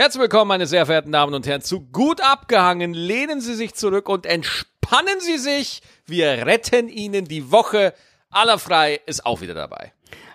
Herzlich willkommen, meine sehr verehrten Damen und Herren, zu gut abgehangen. Lehnen Sie sich zurück und entspannen Sie sich. Wir retten Ihnen die Woche. Aller frei ist auch wieder dabei.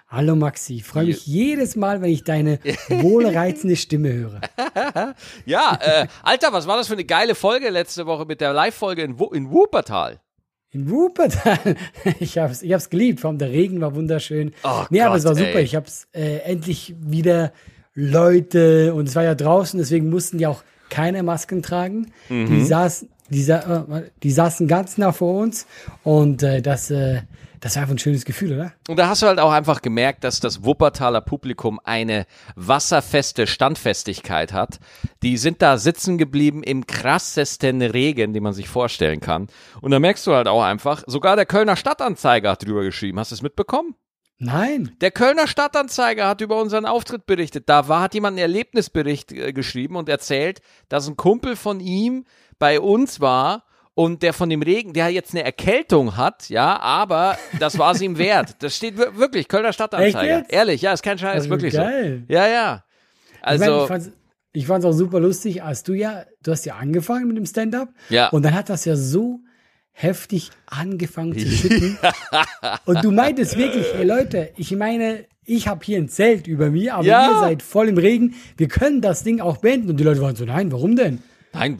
Hallo Maxi, ich freue mich jedes Mal, wenn ich deine wohlreizende Stimme höre. ja, äh, Alter, was war das für eine geile Folge letzte Woche mit der Live-Folge in, in Wuppertal? In Wuppertal? Ich hab's, ich hab's geliebt, vor allem der Regen war wunderschön. Oh nee, Gott, aber es war super, ey. ich hab's äh, endlich wieder Leute und es war ja draußen, deswegen mussten die auch keine Masken tragen. Mhm. Die, saßen, die, sa äh, die saßen ganz nah vor uns und äh, das, äh, das war einfach ein schönes Gefühl, oder? Und da hast du halt auch einfach gemerkt, dass das Wuppertaler Publikum eine wasserfeste Standfestigkeit hat. Die sind da sitzen geblieben im krassesten Regen, den man sich vorstellen kann. Und da merkst du halt auch einfach, sogar der Kölner Stadtanzeiger hat drüber geschrieben. Hast du es mitbekommen? Nein. Der Kölner Stadtanzeiger hat über unseren Auftritt berichtet. Da war, hat jemand einen Erlebnisbericht äh, geschrieben und erzählt, dass ein Kumpel von ihm bei uns war und der von dem Regen, der jetzt eine Erkältung hat, ja, aber das war es ihm wert. Das steht wir- wirklich, Kölner Stadtanzeiger. Ehrlich, ja, ist kein Scheiß, Also wirklich geil. so. Ja, ja. ich, mein, Also, ich fand's, ich fand's auch super lustig, als du ja, du hast ja angefangen mit dem Stand-up. Ja. Und dann hat das ja so heftig angefangen zu schütten. und du meintest wirklich, hey Leute, ich meine, ich habe hier ein Zelt über mir, aber Ja. ihr seid voll im Regen. Wir können das Ding auch beenden. Und die Leute waren so, nein, warum denn? Nein,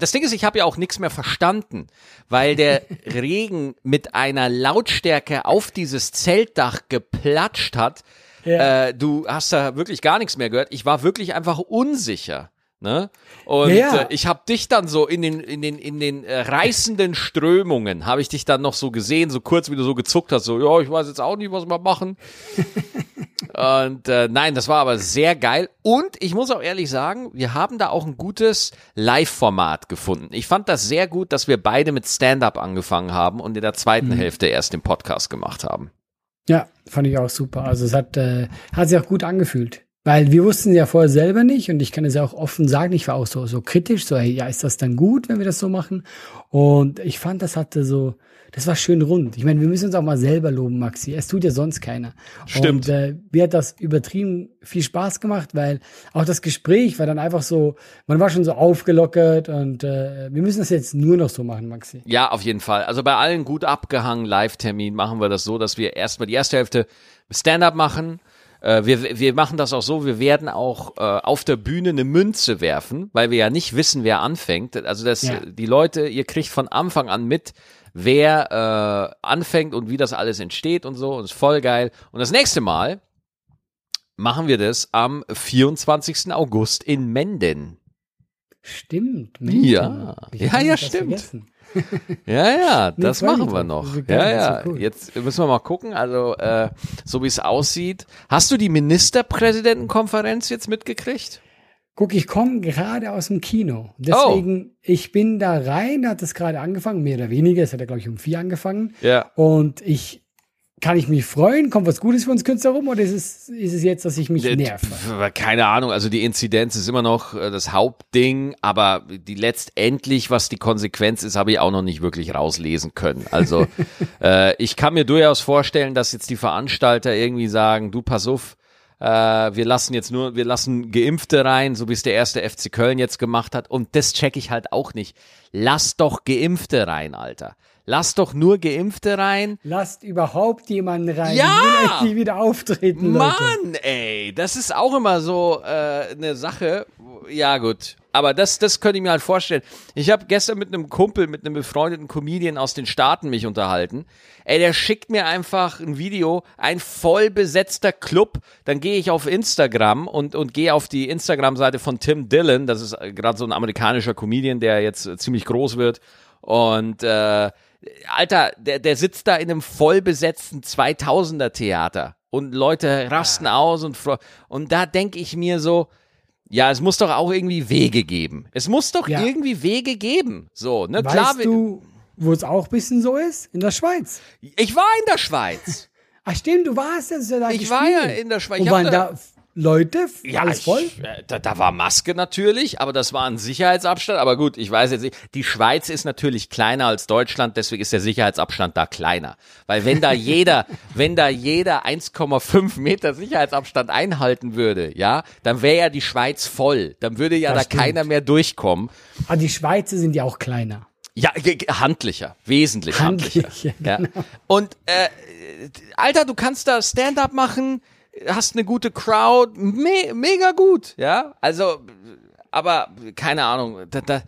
das Ding ist, ich habe ja auch nichts mehr verstanden, weil der Regen mit einer Lautstärke auf dieses Zeltdach geplatscht hat. Ja. Äh, du hast da wirklich gar nichts mehr gehört. Ich war wirklich einfach unsicher. Ne? Und Ja, ja. Äh, ich habe dich dann so in den in den in den äh, reißenden Strömungen habe ich dich dann noch so gesehen, so kurz wie du so gezuckt hast, so ja, ich weiß jetzt auch nicht, was wir machen. Und äh, nein, das war aber sehr geil. Und ich muss auch ehrlich sagen, wir haben da auch ein gutes Live-Format gefunden. Ich fand das sehr gut, dass wir beide mit Stand-up angefangen haben und in der zweiten Hälfte erst den Podcast gemacht haben. Ja, fand ich auch super. Also es hat, äh, hat sich auch gut angefühlt. Weil wir wussten ja vorher selber nicht und ich kann es ja auch offen sagen, ich war auch so, so kritisch, so, hey, ja, ist das dann gut, wenn wir das so machen? Und ich fand, das hatte so, das war schön rund. Ich meine, wir müssen uns auch mal selber loben, Maxi. Es tut ja sonst keiner. Stimmt. Und äh, mir hat das übertrieben viel Spaß gemacht, weil auch das Gespräch war dann einfach so, man war schon so aufgelockert und äh, wir müssen das jetzt nur noch so machen, Maxi. Ja, auf jeden Fall. Also bei allen gut abgehangenen Live-Terminen machen wir das so, dass wir erstmal die erste Hälfte Stand-up machen. Äh, Wir, wir machen das auch so, wir werden auch äh, auf der Bühne eine Münze werfen, weil wir ja nicht wissen, wer anfängt. Also das, Ja. die Leute, ihr kriegt von Anfang an mit, wer äh, anfängt und wie das alles entsteht und so. Und ist voll geil. Und das nächste Mal machen wir das am 24. August in Menden. Stimmt. Ja. Wie Ja, ja, das stimmt. vergessen? Ja, ja, das machen wir noch. Ja, ja. cool. Jetzt müssen wir mal gucken. Also, äh, so wie es aussieht. Hast du die Ministerpräsidentenkonferenz jetzt mitgekriegt? Guck, ich komme gerade aus dem Kino. Oh. Deswegen, ich bin da rein, hat es gerade angefangen, mehr oder weniger. Es hat ja, glaube ich, um vier angefangen. Ja. Und ich, kann ich mich freuen? Kommt was Gutes für uns Künstler rum? Oder ist es, ist es jetzt, dass ich mich nerve? Pf, Keine Ahnung, also die Inzidenz ist immer noch äh, das Hauptding, aber die letztendlich, was die Konsequenz ist, habe ich auch noch nicht wirklich rauslesen können. Also äh, ich kann mir durchaus vorstellen, dass jetzt die Veranstalter irgendwie sagen, du pass auf, äh, wir lassen jetzt nur, wir lassen Geimpfte rein, so wie es der erste FC Köln jetzt gemacht hat. Und das check ich halt auch nicht. Lass doch Geimpfte rein, Alter. Lass doch nur Geimpfte rein. Lasst überhaupt jemanden rein. Ja! Ich will wieder auftreten, Leute. Mann, ey, das ist auch immer so äh, eine Sache. Ja, gut. Aber das, das könnte ich mir halt vorstellen. Ich habe gestern mit einem Kumpel, mit einem befreundeten Comedian aus den Staaten mich unterhalten. Ey, der schickt mir einfach ein Video, ein voll besetzter Club. Dann gehe ich auf Instagram und, und gehe auf die Instagram-Seite von Tim Dillon. Das ist gerade so ein amerikanischer Comedian, der jetzt äh, ziemlich groß wird. Und äh, Alter, der, der sitzt da in einem vollbesetzten 2000er Theater und Leute rasten aus und und da denke ich mir so, ja, es muss doch auch irgendwie Wege geben. Es muss doch Ja. irgendwie Wege geben. So, ne? Weißt Klar, du, wo es auch ein bisschen so ist? In der Schweiz. ich war in der Schweiz. Ach stimmt, du warst ja, ja da Ich war ja gespielt. in der Schweiz. Und waren da- da, Leute, Ja, alles voll. Ich, äh, da, da war Maske natürlich, aber das war ein Sicherheitsabstand. Aber gut, ich weiß jetzt nicht. Die Schweiz ist natürlich kleiner als Deutschland, deswegen ist der Sicherheitsabstand da kleiner. Weil wenn da jeder, wenn da jeder 1,5 Meter Sicherheitsabstand einhalten würde, ja, dann wäre ja die Schweiz voll. Dann würde ja Das da stimmt. keiner mehr durchkommen. Aber die Schweizer sind ja auch kleiner. Ja, handlicher, wesentlich handlicher. Handlicher, Ja. Und äh, Alter, du kannst da Stand-up machen, hast eine gute Crowd, me mega gut, ja. Also, aber keine Ahnung. Da, da,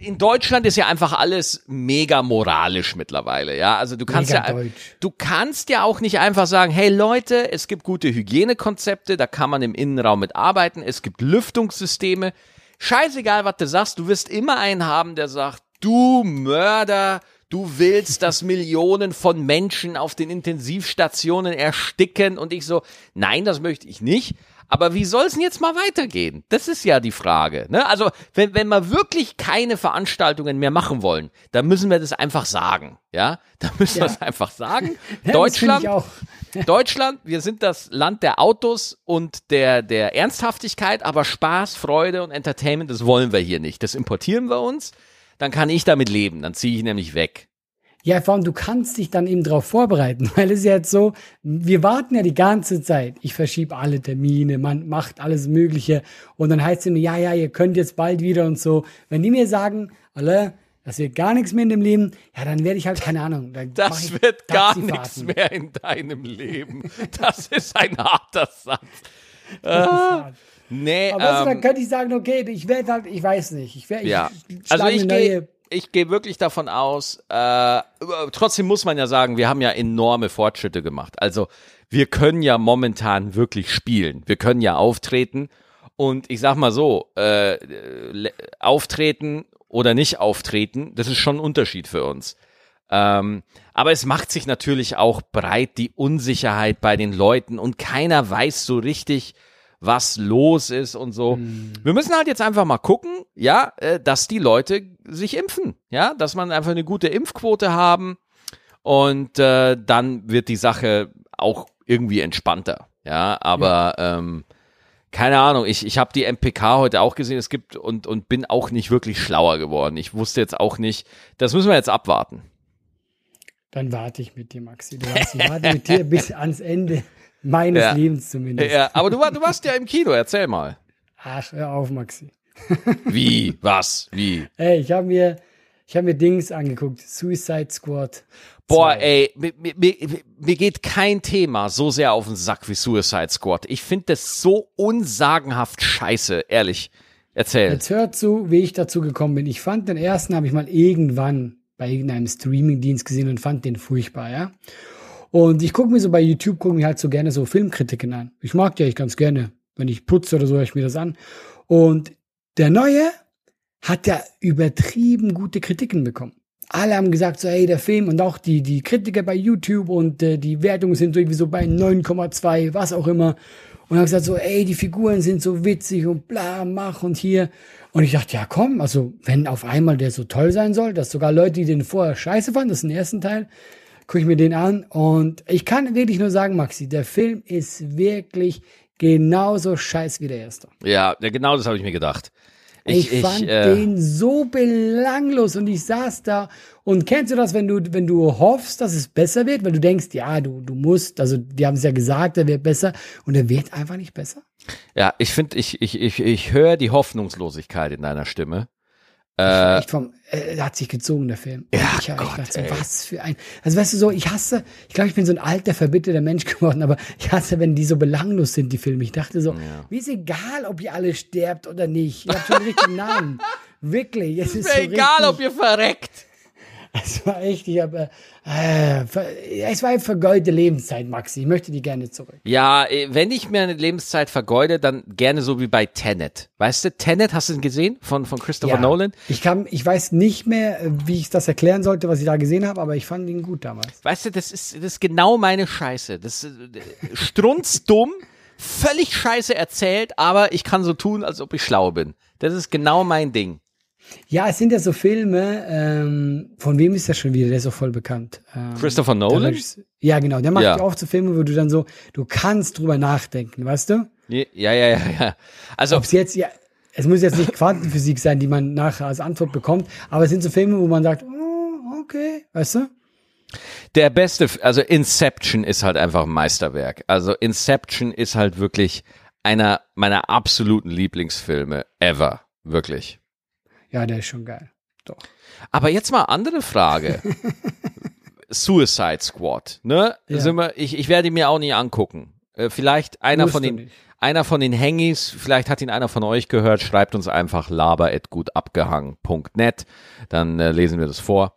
in Deutschland ist ja einfach alles mega moralisch mittlerweile, ja. Also du kannst Mega ja, deutsch. du kannst ja auch nicht einfach sagen, hey Leute, es gibt gute Hygienekonzepte, da kann man im Innenraum mit arbeiten, es gibt Lüftungssysteme. Scheißegal, was du sagst, du wirst immer einen haben, der sagt, du Mörder, du willst, dass Millionen von Menschen auf den Intensivstationen ersticken und ich so, nein, das möchte ich nicht. Aber wie soll es denn jetzt mal weitergehen? Das ist ja die Frage. Ne? Also, wenn, wenn wir wirklich keine Veranstaltungen mehr machen wollen, dann müssen wir das einfach sagen. Ja, dann müssen wir Ja. es einfach sagen. Ja, Deutschland. Deutschland, wir sind das Land der Autos und der, der Ernsthaftigkeit, aber Spaß, Freude und Entertainment, das wollen wir hier nicht. Das importieren wir uns, dann kann ich damit leben, dann ziehe ich nämlich weg. Ja, vor allem, du kannst dich dann eben darauf vorbereiten, weil es ist ja jetzt so, wir warten ja die ganze Zeit. Ich verschiebe alle Termine, man macht alles Mögliche und dann heißt es immer, ja, ja, ihr könnt jetzt bald wieder und so. Wenn die mir sagen, alle, das wird gar nichts mehr in dem Leben, ja, dann werde ich halt, keine Ahnung. Dann Das wird gar nichts mehr in deinem Leben. Das ist ein harter Satz. Taxifahrten. Nee, Aber du, dann ähm, könnte ich sagen, okay, ich werde halt, ich weiß nicht, ich werde, ja. Also ich gehe ich gehe wirklich davon aus, äh, trotzdem muss man ja sagen, wir haben ja enorme Fortschritte gemacht. Also wir können ja momentan wirklich spielen. Wir können ja auftreten. Und ich sag mal so, äh, auftreten oder nicht auftreten, das ist schon ein Unterschied für uns. Ähm, aber es macht sich natürlich auch breit die Unsicherheit bei den Leuten und keiner weiß so richtig, was los ist und so. Wir müssen halt jetzt einfach mal gucken, ja, äh, dass die Leute sich impfen, ja, dass man einfach eine gute Impfquote haben und äh, dann wird die Sache auch irgendwie entspannter, ja, aber ähm, keine Ahnung, ich, ich habe die MPK heute auch gesehen, es gibt und, und bin auch nicht wirklich schlauer geworden. Ich wusste jetzt auch nicht, das müssen wir jetzt abwarten. Dann warte ich mit dir, Maxi. Du weißt, ich warte mit dir bis ans Ende meines Ja. Lebens zumindest. Ja, aber du, war, du warst ja im Kino, erzähl mal. Ach, hör auf, Maxi. Wie? Was? Wie? Ey, ich habe mir, ich habe mir Dings angeguckt. Suicide Squad. Boah, ey, mir, mir, mir, mir geht kein Thema so sehr auf den Sack wie Suicide Squad. Ich finde das so unsagenhaft scheiße, ehrlich. Erzähl. Jetzt hört zu, wie ich dazu gekommen bin. Ich fand den ersten, habe ich mal irgendwann bei irgendeinem Streamingdienst gesehen und fand den furchtbar, ja. Und ich gucke mir so bei YouTube, gucke mir halt so gerne so Filmkritiken an. Ich mag die eigentlich ganz gerne. Wenn ich putze oder so, höre ich mir das an. Und der neue hat ja übertrieben gute Kritiken bekommen. Alle haben gesagt, so, hey, der Film und auch die, die Kritiker bei YouTube und äh, die Wertungen sind so irgendwie so bei 9,2, was auch immer. Und haben gesagt, so, ey, die Figuren sind so witzig und bla, mach und hier. Und ich dachte, ja, komm, also, wenn auf einmal der so toll sein soll, dass sogar Leute, die den vorher scheiße fanden, das ist den ersten Teil, gucke ich mir den an. Und ich kann wirklich nur sagen, Maxi, der Film ist wirklich genauso scheiß wie der erste. Ja, genau das habe ich mir gedacht. Ich, Ich, ich, fand äh, den so belanglos und ich saß da und kennst du das, wenn du, wenn du hoffst, dass es besser wird, weil du denkst, ja, du, du musst, also die haben es ja gesagt, er wird besser und er wird einfach nicht besser. ja, ich finde, ich, ich, ich, ich höre die Hoffnungslosigkeit in deiner Stimme. Äh, Echt vom, äh, er hat sich gezogen, der Film. Ja, ich Gott, gedacht, so, ey. was für ein, also weißt du so, ich hasse, ich glaube, ich bin so ein alter, verbitterter Mensch geworden, aber ich hasse, wenn die so belanglos sind, die Filme. Ich dachte so, mir ist egal, ob ihr alle sterbt oder nicht. Ihr habt schon den richtigen Namen. Wirklich, es ist mir so egal, richtig, ob ihr verreckt. Es war echt, ich habe, äh, ver- es war eine vergeudete Lebenszeit, Maxi. Ich möchte die gerne zurück. Ja, äh, wenn ich mir eine Lebenszeit vergeude, dann gerne so wie bei Tenet. Weißt du, Tenet, hast du ihn gesehen von, von Christopher Nolan? Ich kann, ich weiß nicht mehr, äh, wie ich das erklären sollte, was ich da gesehen habe, aber ich fand ihn gut damals. Weißt du, das ist, das ist genau meine Scheiße. Das ist äh, strunzdumm, völlig scheiße erzählt, aber ich kann so tun, als ob ich schlau bin. Das ist genau mein Ding. Ja, es sind ja so Filme, ähm, von wem ist der schon wieder? Der ist auch voll bekannt. Ähm, Christopher Nolan? Ja, genau. Der macht Ja. auch so Filme, wo du dann so, du kannst drüber nachdenken, weißt du? Ja, ja, ja, ja. Also, Ob es jetzt, ja, es muss jetzt nicht Quantenphysik sein, die man nachher als Antwort bekommt, aber es sind so Filme, wo man sagt, oh, okay, weißt du? der beste, also Inception ist halt einfach ein Meisterwerk. Also Inception ist halt wirklich einer meiner absoluten Lieblingsfilme ever. Wirklich. Ja, der ist schon geil. Doch. Aber jetzt mal andere Frage. Suicide Squad, ne? Ja. Sind wir, ich, ich werde ihn mir auch nie angucken. Äh, vielleicht einer Musst von den, einer von den Hengis, vielleicht hat ihn einer von euch gehört, schreibt uns einfach laber.gutabgehangen.net, dann äh, lesen wir das vor.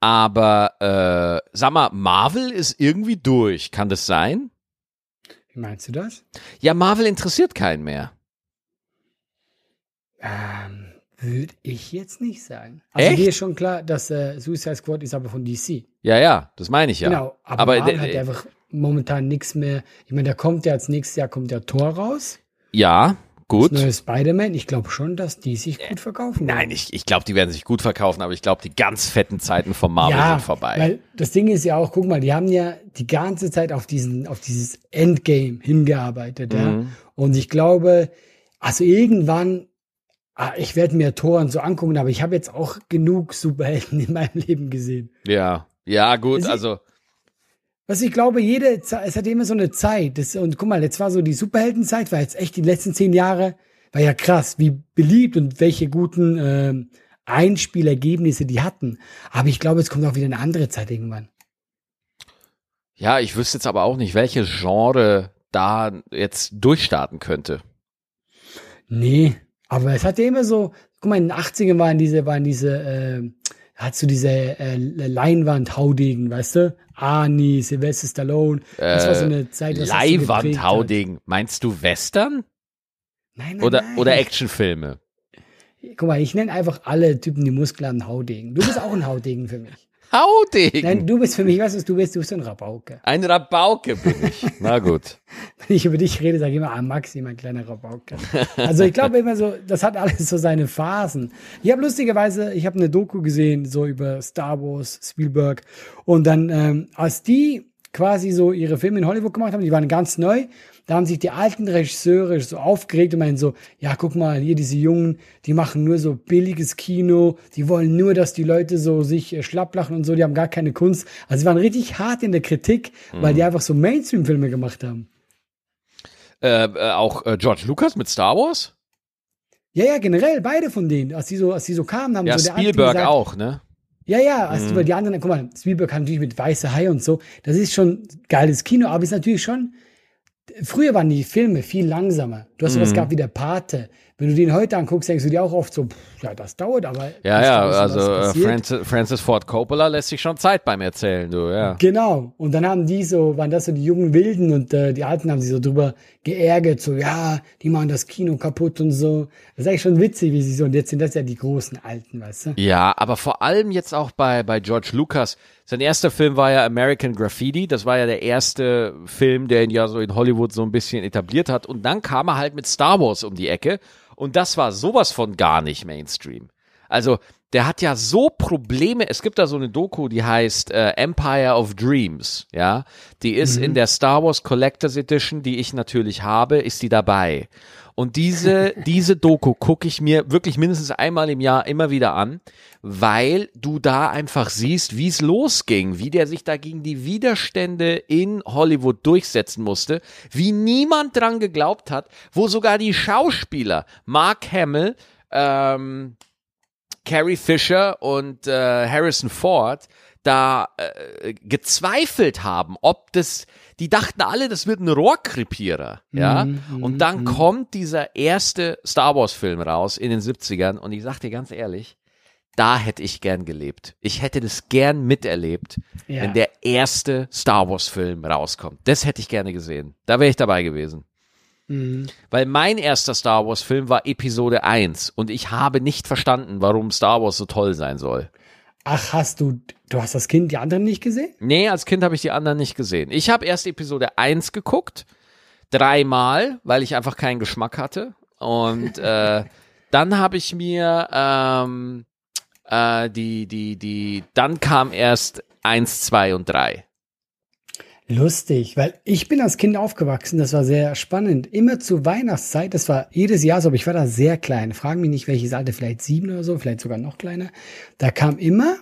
Aber äh, sag mal, Marvel ist irgendwie durch. Kann das sein? Wie meinst du das? Ja, Marvel interessiert keinen mehr. Ähm, würde ich jetzt nicht sagen. Also Echt? mir ist schon klar, dass äh, Suicide Squad ist aber von DC. Ja, ja, das meine ich ja. Genau, aber, aber Marvel äh, hat einfach momentan nichts mehr. Ich meine, da kommt ja als nächstes Jahr kommt der Tor raus. ja, gut. Das neue Spider-Man. Ich glaube schon, dass die sich gut verkaufen. Nein, werden. ich, ich glaube, die werden sich gut verkaufen, aber ich glaube, die ganz fetten Zeiten von Marvel ja, sind vorbei. Weil das Ding ist ja auch, guck mal, die haben ja die ganze Zeit auf diesen, auf dieses Endgame hingearbeitet, ja. Mhm. Und ich glaube, also irgendwann, ich werde mir Tor und so angucken, aber ich habe jetzt auch genug Superhelden in meinem Leben gesehen. ja, ja, gut, Sie- also Was ich glaube, jede, Ze- es hat immer so eine Zeit. Das, und guck mal, jetzt war so die Superheldenzeit, war jetzt echt die letzten zehn Jahre, war ja krass, wie beliebt und welche guten ähm, Einspielergebnisse die hatten. Aber ich glaube, es kommt auch wieder eine andere Zeit irgendwann. Ja, ich wüsste jetzt aber auch nicht, welche Genre da jetzt durchstarten könnte. Nee, aber es hat ja immer so, guck mal, in den 80ern waren diese, waren diese, äh, hast du diese äh, Leinwand-Haudegen, weißt du? Arnie, Sylvester Stallone. Das war so eine Zeit, was. Leihwandhauding. Meinst du Western? Nein, nein, Oder, nein. oder Actionfilme? Guck mal, ich nenne einfach alle Typen, die Muskeln haben, Haudegen. Du bist auch ein Haudegen für mich. Hauding! Nein, du bist für mich, weißt du, was du bist? Du bist ein Rabauke. Ein Rabauke bin ich. Na gut. Wenn ich über dich rede, sage ich immer, ah, Maxi, mein kleiner Rabauke. Also ich glaube immer so, das hat alles so seine Phasen. Ich habe lustigerweise, ich habe eine Doku gesehen, so über Star Wars, Spielberg. Und dann, ähm, als die quasi so ihre Filme in Hollywood gemacht haben, die waren ganz neu, da haben sich die alten Regisseure so aufgeregt und meinen so, ja, guck mal, hier diese Jungen, die machen nur so billiges Kino, die wollen nur, dass die Leute so sich äh, schlapp lachen und so, die haben gar keine Kunst. Also sie waren richtig hart in der Kritik, weil die einfach so Mainstream-Filme gemacht haben. Äh, äh, auch äh, George Lucas mit Star Wars? Ja, ja, generell, beide von denen. Als die so, als die so kamen, haben Ja, so der Spielberg gesagt, auch, ne? Ja, ja, als die, die anderen, guck mal, Spielberg hat natürlich mit Weiße Hai und so. Das ist schon geiles Kino, aber ist natürlich schon. Früher waren die Filme viel langsamer. Du hast sowas gehabt wie der Pate. Wenn du den heute anguckst, denkst du dir auch oft so, pff, ja, das dauert, aber. Ja, ja, also äh. Francis, Francis Ford Coppola lässt sich schon Zeit beim Erzählen, du, ja. Genau. Und dann haben die so, waren das so die jungen Wilden und äh, die Alten haben sich so drüber geärgert, so, ja, die machen das Kino kaputt und so. Das ist eigentlich schon witzig, wie sie so, und jetzt sind das ja die großen Alten, weißt du? Ja, aber vor allem jetzt auch bei, bei George Lucas. Sein erster Film war ja American Graffiti. Das war ja der erste Film, der ihn ja so in Hollywood so ein bisschen etabliert hat. Und dann kam er halt mit Star Wars um die Ecke. Und das war sowas von gar nicht Mainstream. Also, der hat ja so Probleme. Es gibt da so eine Doku, die heißt äh, Empire of Dreams. Ja, die ist in der Star Wars Collectors Edition, die ich natürlich habe, ist die dabei. Und diese, diese Doku gucke ich mir wirklich mindestens einmal im Jahr immer wieder an, weil du da einfach siehst, wie es losging, wie der sich da gegen die Widerstände in Hollywood durchsetzen musste, wie niemand dran geglaubt hat, wo sogar die Schauspieler, Mark Hamill, ähm, Carrie Fisher und äh, Harrison Ford da äh, gezweifelt haben, ob das, die dachten alle, das wird ein Rohrkrepierer, ja. Mhm, und dann kommt dieser erste Star Wars Film raus in den 70ern und ich sag dir ganz ehrlich, da hätte ich gern gelebt. Ich hätte das gern miterlebt, Ja. wenn der erste Star Wars Film rauskommt. Das hätte ich gerne gesehen. Da wäre ich dabei gewesen. Mhm. Weil mein erster Star Wars Film war Episode 1 und ich habe nicht verstanden, warum Star Wars so toll sein soll. Ach, hast du, du hast das Kind, die anderen nicht gesehen? Nee, als Kind habe ich die anderen nicht gesehen. Ich habe erst Episode 1 geguckt, dreimal, weil ich einfach keinen Geschmack hatte. Und äh, dann habe ich mir ähm, äh, die, die, die, dann kam erst 1, 2 und 3. Lustig, weil ich bin als Kind aufgewachsen, das war sehr spannend. Immer zur Weihnachtszeit, das war jedes Jahr so, aber ich war da sehr klein. Fragen mich nicht, welches Alter, vielleicht sieben oder so, vielleicht sogar noch kleiner. Da kam immer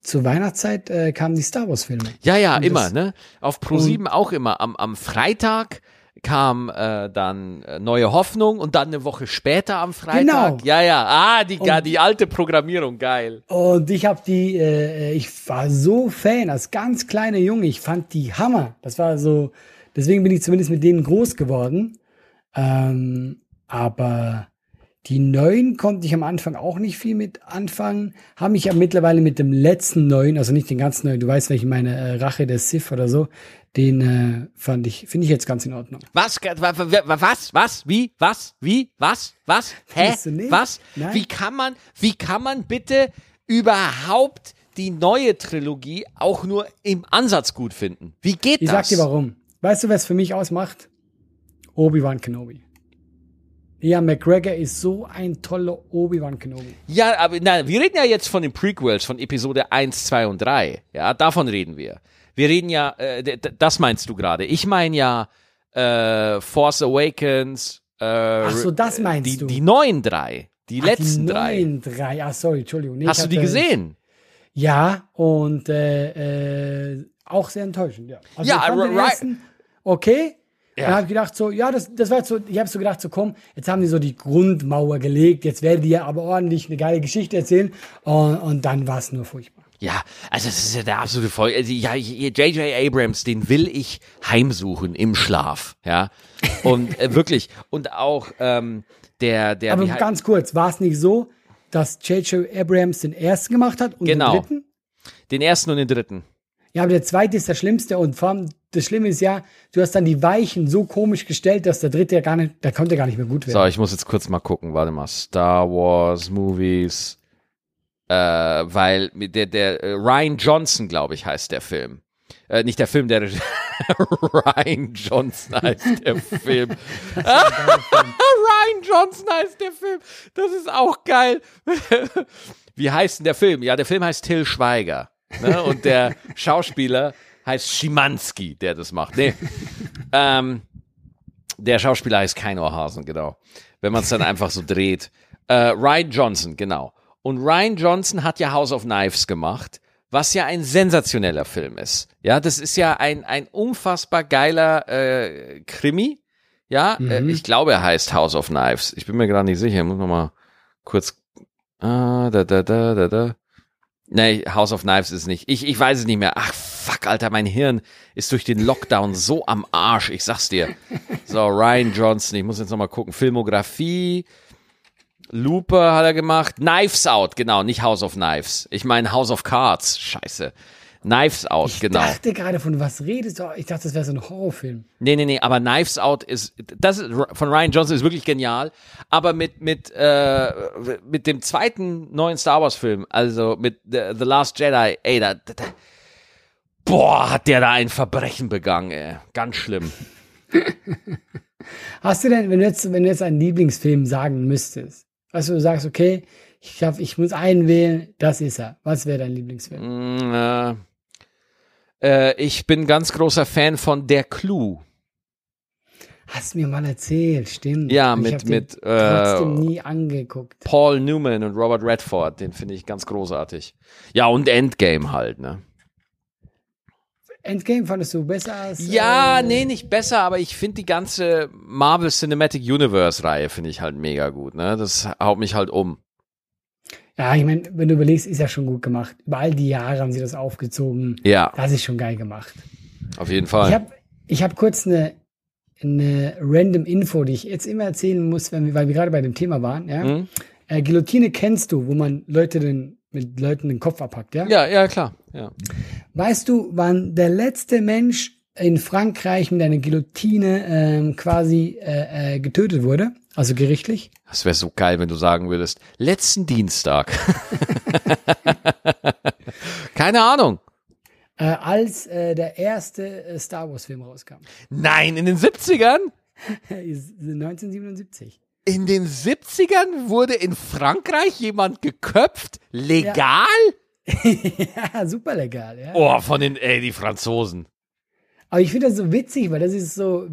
zur Weihnachtszeit äh, kamen die Star Wars Filme. Ja, ja, Und immer, ne? Auf Pro7 auch immer. Am, am Freitag kam äh, dann äh, Neue Hoffnung und dann eine Woche später am Freitag. Genau. Ja, ja. Ah, die, Und- die alte Programmierung, geil. Und ich habe die, äh, ich war so Fan als ganz kleiner Junge. Ich fand die Hammer. Das war so, deswegen bin ich zumindest mit denen groß geworden. Ähm, aber die neuen konnte ich am Anfang auch nicht viel mit anfangen. Habe mich ja mittlerweile mit dem letzten neuen, also nicht den ganzen neuen, du weißt, welche meine äh, Rache der Sith oder so, den äh, fand ich, finde ich jetzt ganz in Ordnung. Was, wa- wa- wa- was, was, wie, was, wie, was, was, hä, was, Nein? wie kann man, wie kann man bitte überhaupt die neue Trilogie auch nur im Ansatz gut finden? Wie geht Ich das? sag dir warum. Weißt du, was für mich ausmacht? Obi-Wan Kenobi. Ian McGregor ist so ein toller Obi-Wan Kenobi. Ja, aber nein, wir reden ja jetzt von den Prequels, von Episode 1, 2 und 3. Ja, davon reden wir. Wir reden ja, äh, das meinst du gerade. Ich meine ja äh, Force Awakens. Äh, Ach so, das meinst die, du. Die neuen drei. Die Ach, letzten die drei. neuen drei. Ah, sorry, Entschuldigung. Nee, Hast du die gesehen? Ja, und äh, äh, auch sehr enttäuschend, ja. Also Ja, right. ersten okay. Ja. Dann habe ich gedacht so, ja, das, das war jetzt so, ich habe so gedacht so, komm, jetzt haben die so die Grundmauer gelegt, jetzt werden die ja aber ordentlich eine geile Geschichte erzählen und, und dann war es nur furchtbar. Ja, also das ist ja der absolute Voll. Also, ja, J.J. Abrams, den will ich heimsuchen im Schlaf. Ja, und äh, wirklich und auch ähm, der der Aber ganz kurz, war es nicht so, dass J.J. Abrams den ersten gemacht hat und Genau. den dritten? den ersten und den dritten. Ja, aber der zweite ist der schlimmste und vor allem das Schlimme ist ja, du hast dann die Weichen so komisch gestellt, dass der dritte ja gar nicht, der konnte gar nicht mehr gut werden. So, ich muss jetzt kurz mal gucken. Warte mal. Star Wars Movies. Äh, weil der, der äh, Ryan Johnson, glaube ich, heißt der Film. Äh, nicht der Film, der Ryan Johnson heißt der Film. Ryan Johnson heißt der Film. Das ist auch geil. Wie heißt denn der Film? Ja, der Film heißt Till Schweiger. Ne? Und der Schauspieler heißt Schimanski, der das macht. Nee. ähm, der Schauspieler heißt kein Ohrhasen, genau. Wenn man es dann einfach so dreht. Äh, Ryan Johnson, genau. Und Ryan Johnson hat ja House of Knives gemacht, was ja ein sensationeller Film ist. Ja, das ist ja ein, ein unfassbar geiler äh, Krimi. Ja, äh, ich glaube, er heißt House of Knives. Ich bin mir gerade nicht sicher. Ich muss noch mal kurz. Ah, da, da, da, da, da. Nee, House of Knives ist nicht. Ich, ich weiß es nicht mehr. Ach, fuck, Alter, mein Hirn ist durch den Lockdown so am Arsch. Ich sag's dir. So, Ryan Johnson, ich muss jetzt nochmal gucken. Filmografie. Looper hat er gemacht. Knives Out, genau, nicht House of Knives. Ich meine House of Cards. Scheiße. Knives Out, ich genau. dachte gerade, von was redest du? Ich dachte, das wäre so ein Horrorfilm. Nee, nee, nee, aber Knives Out ist, das ist, von Ryan Johnson ist wirklich genial. Aber mit, mit, äh, mit dem zweiten neuen Star Wars Film, also mit The, The Last Jedi, ey, da, da, da, boah, hat der da ein Verbrechen begangen, ey. Ganz schlimm. Hast du denn, wenn du jetzt, wenn du jetzt einen Lieblingsfilm sagen müsstest, was du sagst, okay, ich, hab, ich muss einen wählen, das ist er. Was wäre dein Lieblingsfilm? Mm, äh, äh, ich bin ganz großer Fan von Der Clue. Hast mir mal erzählt, stimmt. Ja, Ich mit- mit, trotzdem äh, nie angeguckt. Paul Newman und Robert Redford, den finde ich ganz großartig. Ja, und Endgame halt, ne? Endgame fandest du besser als. Ja, äh, nee, nicht besser, aber ich finde die ganze Marvel Cinematic Universe Reihe finde ich halt mega gut, ne? Das haut mich halt um. Ja, ich meine, wenn du überlegst, ist ja schon gut gemacht. Über all die Jahre haben sie das aufgezogen. Ja, Das ist schon geil gemacht. auf jeden Ich Fall. habe ich hab kurz eine, eine random Info, die ich jetzt immer erzählen muss, wenn wir, weil wir gerade bei dem Thema waren. Ja? Mhm. Äh, Guillotine kennst du, wo man Leute den, mit Leuten den Kopf abhackt, ja? Ja, ja, klar. Ja. Weißt du, wann der letzte Mensch in Frankreich mit einer Guillotine ähm, quasi äh, äh, getötet wurde? Also gerichtlich? Das wäre so geil, wenn du sagen würdest, letzten Dienstag. Keine Ahnung. Äh, als äh, der erste äh, Star Wars-Film rauskam. Nein, in den 70ern? Ist 1977. In den 70ern wurde in Frankreich jemand geköpft? Legal? ja, super legal, ja. Oh, von den, ey, die Franzosen. Aber ich finde das so witzig, weil das ist so,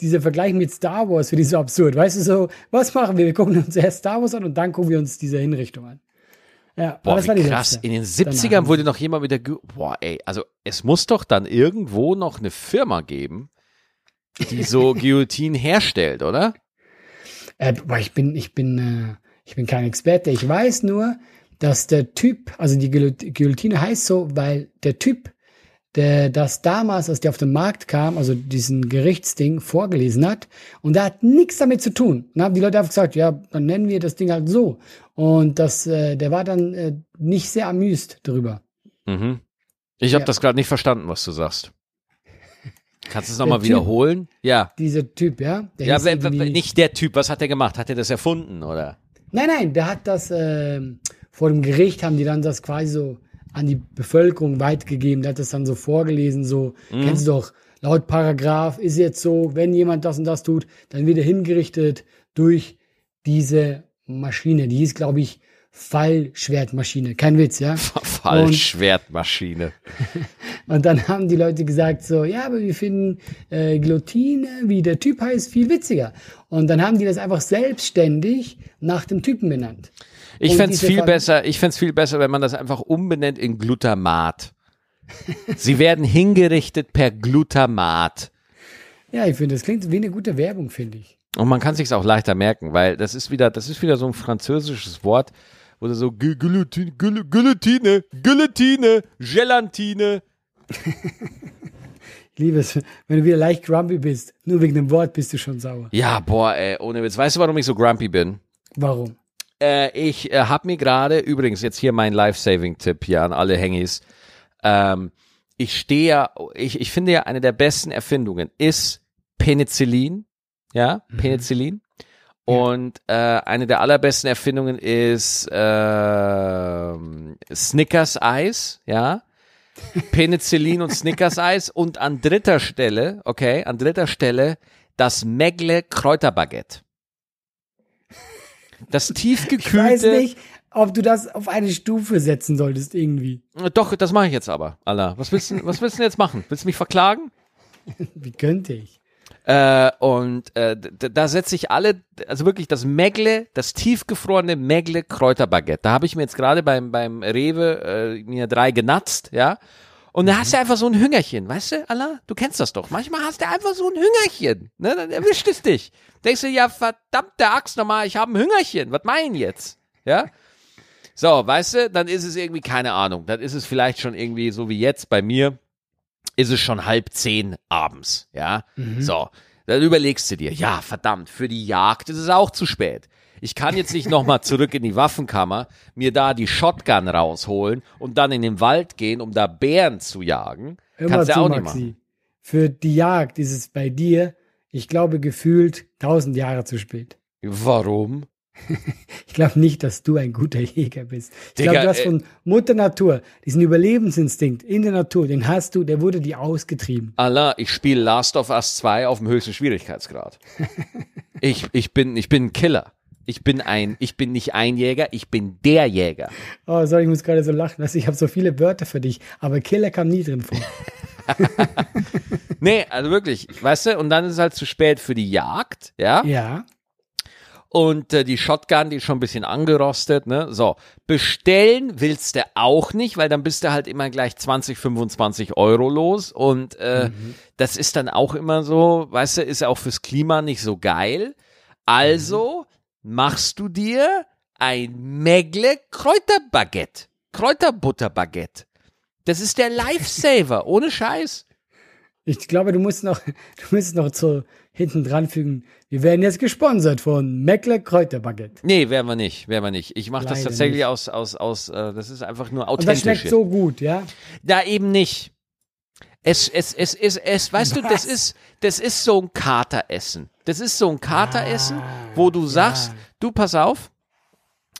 dieser Vergleich mit Star Wars finde ich so absurd. Weißt du, so, was machen wir? Wir gucken uns erst Star Wars an und dann gucken wir uns diese Hinrichtung an. Ja, Boah, das wie war die krass. letzte. In den 70ern wurde noch jemand mit der, Gu boah, ey, also es muss doch dann irgendwo noch eine Firma geben, die so Guillotinen herstellt, oder? Äh, boah, ich bin, ich bin, äh, ich bin kein Experte. Ich weiß nur, dass der Typ, also die Guillot- Guillotine heißt so, weil der Typ, der das damals, als der auf den Markt kam, also diesen Gerichtsding vorgelesen hat, und der hat nichts damit zu tun. Dann haben die Leute einfach gesagt, ja, dann nennen wir das Ding halt so. Und das, äh, der war dann äh, nicht sehr amüst darüber. Mhm. Ich habe Ja. das gerade nicht verstanden, was du sagst. Kannst du es nochmal wiederholen? Ja. Dieser Typ, ja. Der Ja, nicht der Typ. Was hat er gemacht? Hat er das erfunden, oder? Nein, nein, der hat das ähm, vor dem Gericht haben die dann das quasi so an die Bevölkerung weitgegeben. Der hat das dann so vorgelesen, so kennst du doch. Laut Paragraph ist jetzt so, wenn jemand das und das tut, dann wird er hingerichtet durch diese Maschine. Die hieß, glaube ich, Fallschwertmaschine. Kein Witz, ja. Fallschwertmaschine. Und dann haben die Leute gesagt so, ja, aber wir finden äh, Guillotine, wie der Typ heißt, viel witziger. Und dann haben die das einfach selbstständig nach dem Typen benannt. Ich fände es viel besser, ich fänd's viel besser, wenn man das einfach umbenennt in Glutamat. Sie werden hingerichtet per Glutamat. Ja, ich finde, das klingt wie eine gute Werbung, finde ich. Und man kann sich's auch leichter merken, weil das ist wieder, das ist wieder so ein französisches Wort, wo du so Gu- Guillotine, Guil- Guillotine, Guillotine, Gelatine. Ich liebe es, wenn du wieder leicht grumpy bist. Nur wegen dem Wort bist du schon sauer. Ja, boah, ey, ohne Witz. Weißt du, warum ich so grumpy bin? Warum? Äh, ich äh, habe mir gerade, übrigens jetzt hier mein Life-Saving-Tipp hier an alle Hengis. Ähm, ich stehe ja, ich, ich finde ja, eine der besten Erfindungen ist Penicillin. Ja, Penicillin. Und äh, eine der allerbesten Erfindungen ist ähm, Snickers Eis, ja. Penicillin und Snickers Eis und an dritter Stelle, okay, an dritter Stelle das Megle Kräuterbaguette. Das Ich tiefgekühlte. weiß nicht, ob du das auf eine Stufe setzen solltest irgendwie. Doch, das mache ich jetzt aber, Allah. Was willst du, was willst du denn jetzt machen? Willst du mich verklagen? Wie könnte ich? Äh, und äh, da setze ich alle, also wirklich das Megle, das tiefgefrorene Megle Kräuterbaguette. Da habe ich mir jetzt gerade beim, beim Rewe äh, mir drei genatzt, ja. Und da hast du einfach so ein Hüngerchen, weißt du, Allah? Du kennst das doch. Manchmal hast du einfach so ein Hüngerchen, ne? Dann erwischt es dich. Denkst du, ja, verdammte Axt nochmal, ich habe ein Hüngerchen. Was mein jetzt? Ja? So, weißt du, dann ist es irgendwie, keine Ahnung, dann ist es vielleicht schon irgendwie so wie jetzt bei mir, ist es schon halb zehn abends, ja. So, dann überlegst du dir, ja, verdammt, für die Jagd ist es auch zu spät. Ich kann jetzt nicht nochmal zurück in die Waffenkammer, mir da die Shotgun rausholen und dann in den Wald gehen, um da Bären zu jagen. Hör Kannst du auch nicht machen. Für die Jagd ist es bei dir, ich glaube, gefühlt tausend Jahre zu spät. Warum? Ich glaube nicht, dass du ein guter Jäger bist. Ich glaube, du hast äh, von Mutter Natur diesen Überlebensinstinkt in der Natur, den hast du, der wurde dir ausgetrieben. Allah, ich spiele Last of Us 2 auf dem höchsten Schwierigkeitsgrad. ich, ich bin, ich bin ein Killer. Ich bin ein, ich bin nicht ein Jäger, ich bin der Jäger. Oh, sorry, ich muss gerade so lachen. Du, ich habe so viele Wörter für dich, aber Killer kam nie drin vor. Nee, also wirklich, weißt du, und dann ist es halt zu spät für die Jagd, ja? Ja. Und äh, die Shotgun, die ist schon ein bisschen angerostet, ne? So, bestellen willst du auch nicht, weil dann bist du halt immer gleich 20, 25 Euro los. Und äh, das ist dann auch immer so, weißt du, ist auch fürs Klima nicht so geil. Also machst du dir ein Megle Kräuterbaguette. Kräuterbutterbaguette. Das ist der Lifesaver, ohne Scheiß. Ich glaube, du musst noch, du musst noch zu hinten dran fügen. Wir werden jetzt gesponsert von Meckler Kräuterbaguette. Nee, werden wir nicht, werden wir nicht. Ich mache das tatsächlich nicht. aus, aus, aus, äh, das ist einfach nur Und das authentisch. schmeckt so gut, ja? Da eben nicht. Es, es, es, es, es, weißt du, das Was? ist, das ist so ein Kateressen. Das ist so ein Kateressen, wo du sagst, du pass auf,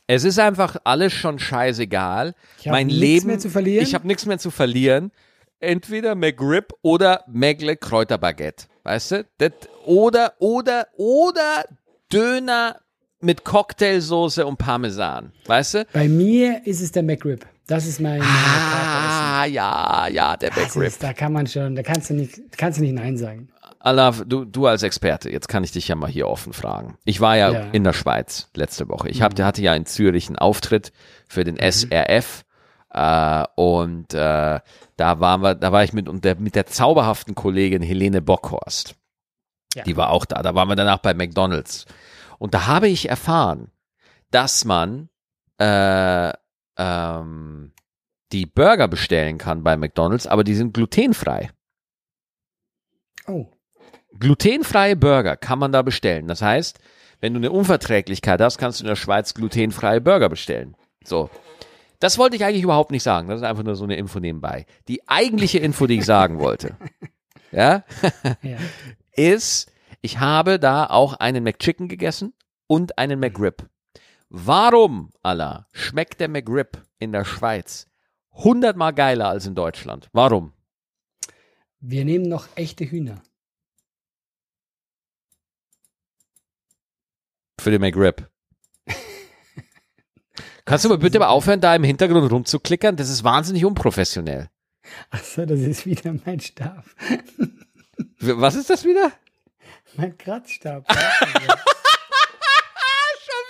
es ist einfach alles schon scheißegal. Ich hab mein nichts Leben, mehr zu verlieren. ich habe nichts mehr zu verlieren. Entweder McRib oder Megle Kräuterbaguette, weißt du? Das, oder, oder, oder Döner mit Cocktailsoße und Parmesan, weißt du? Bei mir ist es der McRib. Das ist mein äh, Kateressen. ja, ja, der McRib. ist, da kann man schon, da kannst du nicht, kannst du nicht Nein sagen. Alaf, du, du als Experte, jetzt kann ich dich ja mal hier offen fragen. Ich war ja, Ja. in der Schweiz letzte Woche. Ich hab, der hatte ja in Zürich einen Auftritt für den SRF äh, und äh, da waren wir, da war ich mit, der, mit der zauberhaften Kollegin Helene Bockhorst. Ja. Die war auch da. Da waren wir danach bei McDonald's. Und da habe ich erfahren, dass man äh, ähm, die Burger bestellen kann bei McDonald's, aber die sind glutenfrei. Oh. Glutenfreie Burger kann man da bestellen. Das heißt, wenn du eine Unverträglichkeit hast, kannst du in der Schweiz glutenfreie Burger bestellen. So. Das wollte ich eigentlich überhaupt nicht sagen. Das ist einfach nur so eine Info nebenbei. Die eigentliche Info, die ich sagen wollte, ja, Ja. ist, ich habe da auch einen McChicken gegessen und einen McRib. Warum, Allah, schmeckt der McRib in der Schweiz hundertmal geiler als in Deutschland? Warum? Wir nehmen noch echte Hühner. Für den McRib. Kannst du mal bitte mal aufhören, da im Hintergrund rumzuklickern? Das ist wahnsinnig unprofessionell. Achso, das ist wieder mein Stab. Was ist das wieder? Mein Kratzstab. Schon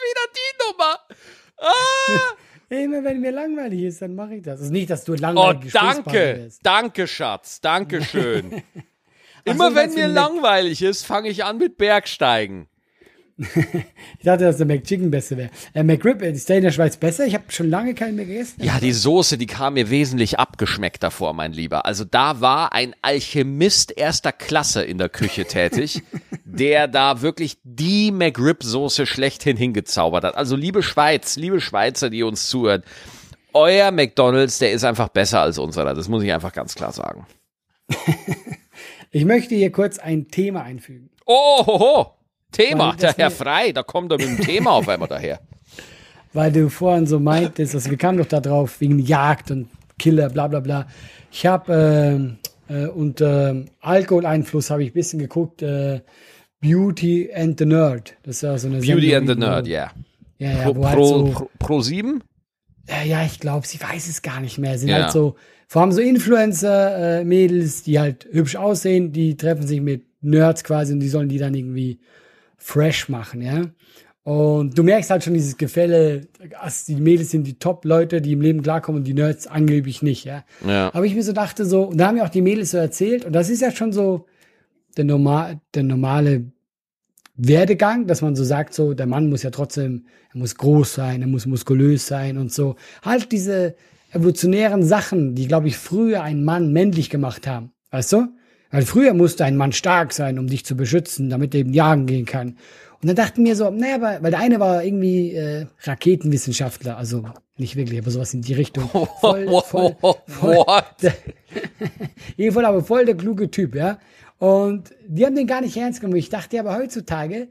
wieder die Nummer. Immer wenn mir langweilig ist, dann mache ich das. Also nicht, dass du Oh, langweilig Gesprächspartner danke. bist. Danke, Schatz. Danke schön. Immer so, wenn mir langweilig ist, fange ich an mit Bergsteigen. Ich dachte, dass der McChicken besser wäre. Äh, McRib, äh, ist der in der Schweiz besser? Ich habe schon lange keinen mehr gegessen. Ja, die Soße, die kam mir wesentlich abgeschmeckter vor, mein Lieber. Also da war ein Alchemist erster Klasse in der Küche tätig, der da wirklich die McRib-Soße schlechthin hingezaubert hat. Also liebe Schweiz, liebe Schweizer, die uns zuhören, euer McDonald's, der ist einfach besser als unserer. Das muss ich einfach ganz klar sagen. Ich möchte hier kurz ein Thema einfügen. Oh, ho, ho. Thema, der Herr Frei, da kommt er mit dem Thema auf einmal daher. Weil du vorhin so meintest, also wir kamen doch da drauf wegen Jagd und Killer, bla bla bla. Ich habe ähm, äh, unter Alkoholeinfluss habe ich ein bisschen geguckt, äh, Beauty and the Nerd. Das ja so eine Beauty Sendung, and the Nerd, ja. Ja, ja, Pro, halt so, pro, pro 7? Ja, ja, ich glaube, sie weiß es gar nicht mehr. Sind Ja. halt so, vor allem so Influencer-Mädels, die halt hübsch aussehen, die treffen sich mit Nerds quasi und die sollen die dann irgendwie fresh machen, ja. Und du merkst halt schon dieses Gefälle, also die Mädels sind die Top-Leute, die im Leben klarkommen und die Nerds angeblich nicht, ja. Ja. Aber ich mir so dachte so, und da haben ja auch die Mädels so erzählt, und das ist ja schon so der, normal, der normale Werdegang, dass man so sagt, so, der Mann muss ja trotzdem, er muss groß sein, er muss muskulös sein und so. Halt diese evolutionären Sachen, die, glaube ich, früher einen Mann männlich gemacht haben. Weißt du? Weil früher musste ein Mann stark sein, um dich zu beschützen, damit er eben jagen gehen kann. Und dann dachten wir so, naja, aber, weil der eine war irgendwie äh, Raketenwissenschaftler, also nicht wirklich, aber sowas in die Richtung. Voll, voll, voll, What? Jedenfalls aber voll der kluge Typ, ja. Und die haben den gar nicht ernst genommen. Ich dachte aber heutzutage,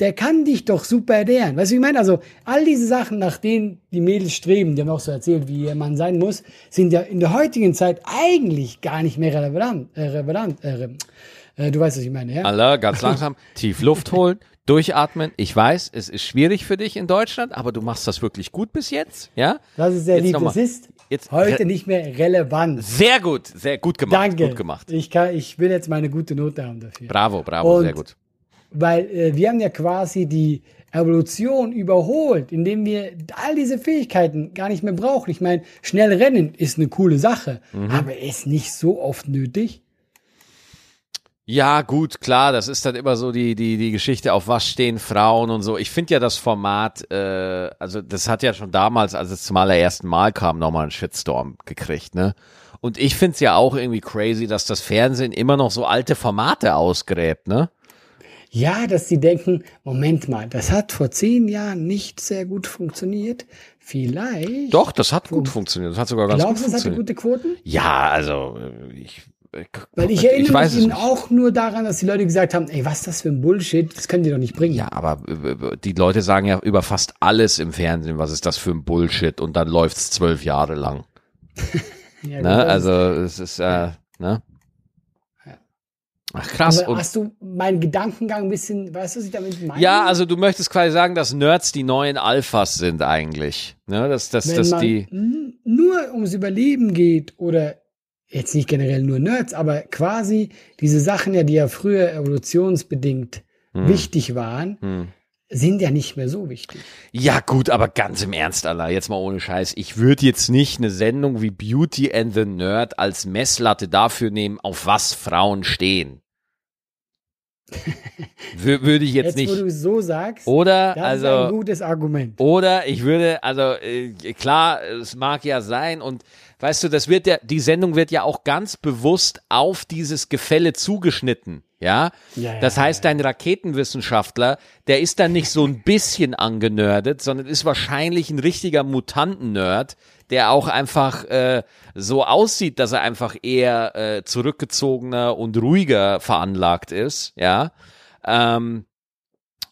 der kann dich doch super ernähren. Weißt du, wie ich meine? Also, all diese Sachen, nach denen die Mädels streben, die haben auch so erzählt, wie ihr Mann sein muss, sind ja in der heutigen Zeit eigentlich gar nicht mehr relevant. Äh, relevant äh, äh, du weißt, was ich meine, ja? Allah, ganz langsam, tief Luft holen, durchatmen. Ich weiß, es ist schwierig für dich in Deutschland, aber du machst das wirklich gut bis jetzt, ja? Das ist sehr Jetzt lieb. Das ist Jetzt- heute nicht mehr relevant. Sehr gut, sehr gut gemacht. Danke. Gut gemacht. Ich, kann, ich will jetzt meine gute Note haben dafür. Bravo, bravo, Und- sehr gut. Weil äh, wir haben ja quasi die Evolution überholt, indem wir all diese Fähigkeiten gar nicht mehr brauchen. Ich meine, schnell rennen ist eine coole Sache, Mhm. aber ist nicht so oft nötig. Ja, gut, klar, das ist dann immer so die, die, die Geschichte, auf was stehen Frauen und so. Ich finde ja das Format, äh, also das hat ja schon damals, als es zum allerersten Mal kam, nochmal einen Shitstorm gekriegt, ne? Und ich finde es ja auch irgendwie crazy, dass das Fernsehen immer noch so alte Formate ausgräbt, ne? Ja, dass sie denken, Moment mal, das hat vor zehn Jahren nicht sehr gut funktioniert. Vielleicht. Doch, das hat gut funktioniert. Das hat sogar ganz Glaubst gut du, es hatte funktioniert. gute Quoten? Ja, also äh, ich, äh, Weil ich erinnere weiß mich nicht. auch nur daran, dass die Leute gesagt haben, ey, was ist das für ein Bullshit? Das können die doch nicht bringen. Ja, aber äh, die Leute sagen ja über fast alles im Fernsehen, was ist das für ein Bullshit und dann läuft's zwölf Jahre lang. Ja, Ne? das Also es ist, äh, ne? Ach krass. aber Und, hast du meinen Gedankengang ein bisschen, weißt du, was ich damit meine? ja, also du möchtest quasi sagen, dass Nerds die neuen Alphas sind eigentlich. Ne? Dass, dass, Wenn dass man, die. Nur ums Überleben geht oder jetzt nicht generell nur Nerds, aber quasi diese Sachen ja, die ja früher evolutionsbedingt Hm. wichtig waren, Hm. sind ja nicht mehr so wichtig. Ja, gut, aber ganz im Ernst, Allah, jetzt mal ohne Scheiß. Ich würde jetzt nicht eine Sendung wie Beauty and the Nerd als Messlatte dafür nehmen, auf was Frauen stehen. Wür- würde ich jetzt, Jetzt, wo nicht. du es so sagst, Oder, das ist ein also, gutes Argument. oder ich würde, also, äh, klar, es mag ja sein und weißt du, das wird ja, die Sendung wird ja auch ganz bewusst auf dieses Gefälle zugeschnitten. Ja, Ja, ja, das heißt, dein Raketenwissenschaftler, der ist dann nicht so ein bisschen angenördet, sondern ist wahrscheinlich ein richtiger Mutanten-Nerd, der auch einfach äh, so aussieht, dass er einfach eher äh, zurückgezogener und ruhiger veranlagt ist. Ja, ähm,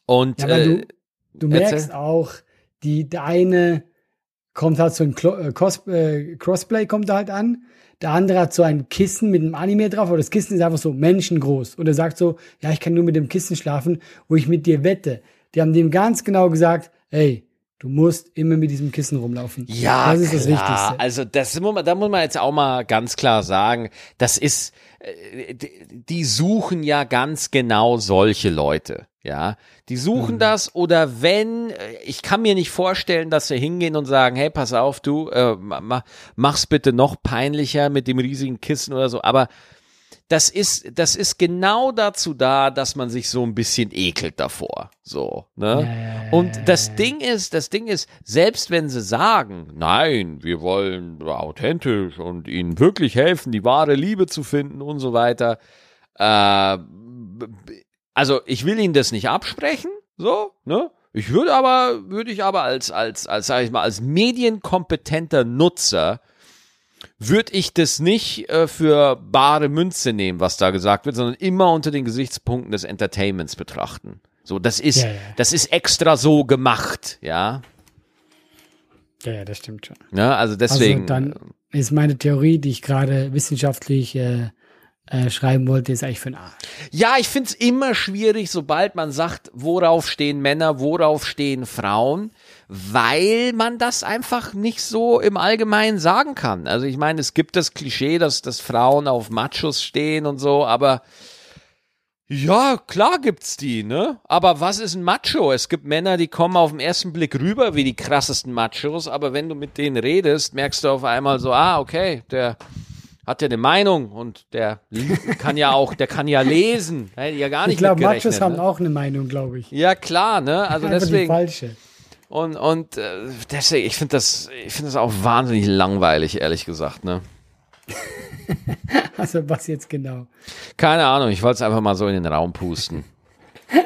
und Ja, aber äh, du, du merkst auch, die, der eine kommt halt so ein Klo äh, äh, Crossplay kommt da halt an. Der andere hat so ein Kissen mit einem Anime drauf, aber das Kissen ist einfach so menschengroß. Und er sagt so, ja, ich kann nur mit dem Kissen schlafen, wo ich mit dir wette. Die haben dem ganz genau gesagt, ey, du musst immer mit diesem Kissen rumlaufen. Ja, das ist das klar. Wichtigste. Also das muss man, da muss man jetzt auch mal ganz klar sagen, das ist, äh, die suchen ja ganz genau solche Leute. Ja, die Mhm. suchen das oder wenn, äh, ich kann mir nicht vorstellen, dass sie hingehen und sagen, hey, pass auf, du, äh, ma- ma- mach's bitte noch peinlicher mit dem riesigen Kissen oder so, aber das ist, das ist genau dazu da, dass man sich so ein bisschen ekelt davor. So, ne? Und das. Ding ist, das Ding ist, selbst wenn sie sagen, nein, wir wollen authentisch und ihnen wirklich helfen, die wahre Liebe zu finden und so weiter, äh, also ich will ihnen das nicht absprechen, so, ne? Ich würde aber, würde ich aber als, als, als, sag ich mal, als medienkompetenter Nutzer würde ich das nicht äh, für bare Münze nehmen, was da gesagt wird, sondern immer unter den Gesichtspunkten des Entertainments betrachten. So, das ist, Ja, ja. das ist extra so gemacht, ja. Ja, ja, das stimmt schon. Ne? Also deswegen. Also dann ist meine Theorie, die ich gerade wissenschaftlich äh, äh, schreiben wollte, ist eigentlich für den Arsch. Ja, ich find's immer schwierig, sobald man sagt, worauf stehen Männer, worauf stehen Frauen, weil man das einfach nicht so im Allgemeinen sagen kann. Also ich meine, es gibt das Klischee, dass, dass Frauen auf Machos stehen und so, aber ja, klar gibt's die, ne? Aber was ist ein Macho? Es gibt Männer, die kommen auf den ersten Blick rüber wie die krassesten Machos, aber wenn du mit denen redest, merkst du auf einmal so, ah, okay, der hat ja eine Meinung und der kann ja auch, der kann ja lesen. Hätte ich ja gar nicht Ich glaube, Machos gerechnet, haben ne? auch eine Meinung, glaube ich. Ja, klar, ne? Also Einfach die deswegen. falsche. Und, und äh, deswegen, ich finde das, ich finde das auch wahnsinnig langweilig, ehrlich gesagt, ne? Also was jetzt genau? Keine Ahnung, ich wollte es einfach mal so in den Raum pusten.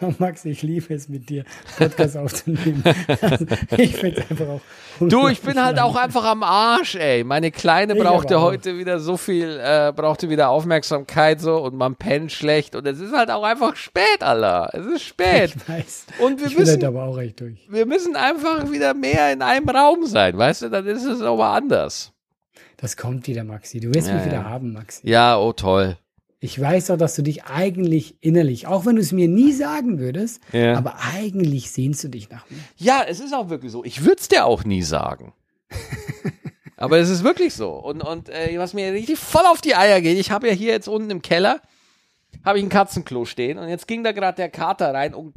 Max, ich liebe es mit dir, Podcast aufzunehmen. Also, ich finde es einfach auch. Du, ich bin halt auch einfach am Arsch, ey. Meine Kleine Ich brauchte aber auch. heute wieder so viel, äh, brauchte wieder Aufmerksamkeit so und man pennt schlecht und es ist halt auch einfach spät, Alter. Es ist spät. Ich weiß. Und wir Ich müssen, halt aber auch recht durch. wir müssen einfach wieder mehr in einem Raum sein, weißt du? Dann ist es mal anders. Das kommt wieder, Maxi. Du wirst Ja, mich wieder ja. haben, Maxi. Ja, oh toll. Ich weiß doch, dass du dich eigentlich innerlich, auch wenn du es mir nie sagen würdest, Ja. aber eigentlich sehnst du dich nach mir. Ja, es ist auch wirklich so. Ich würde es dir auch nie sagen. Aber es ist wirklich so. Und, und äh, was mir richtig voll auf die Eier geht, ich habe ja hier jetzt unten im Keller, habe ich ein Katzenklo stehen und jetzt ging da gerade der Kater rein und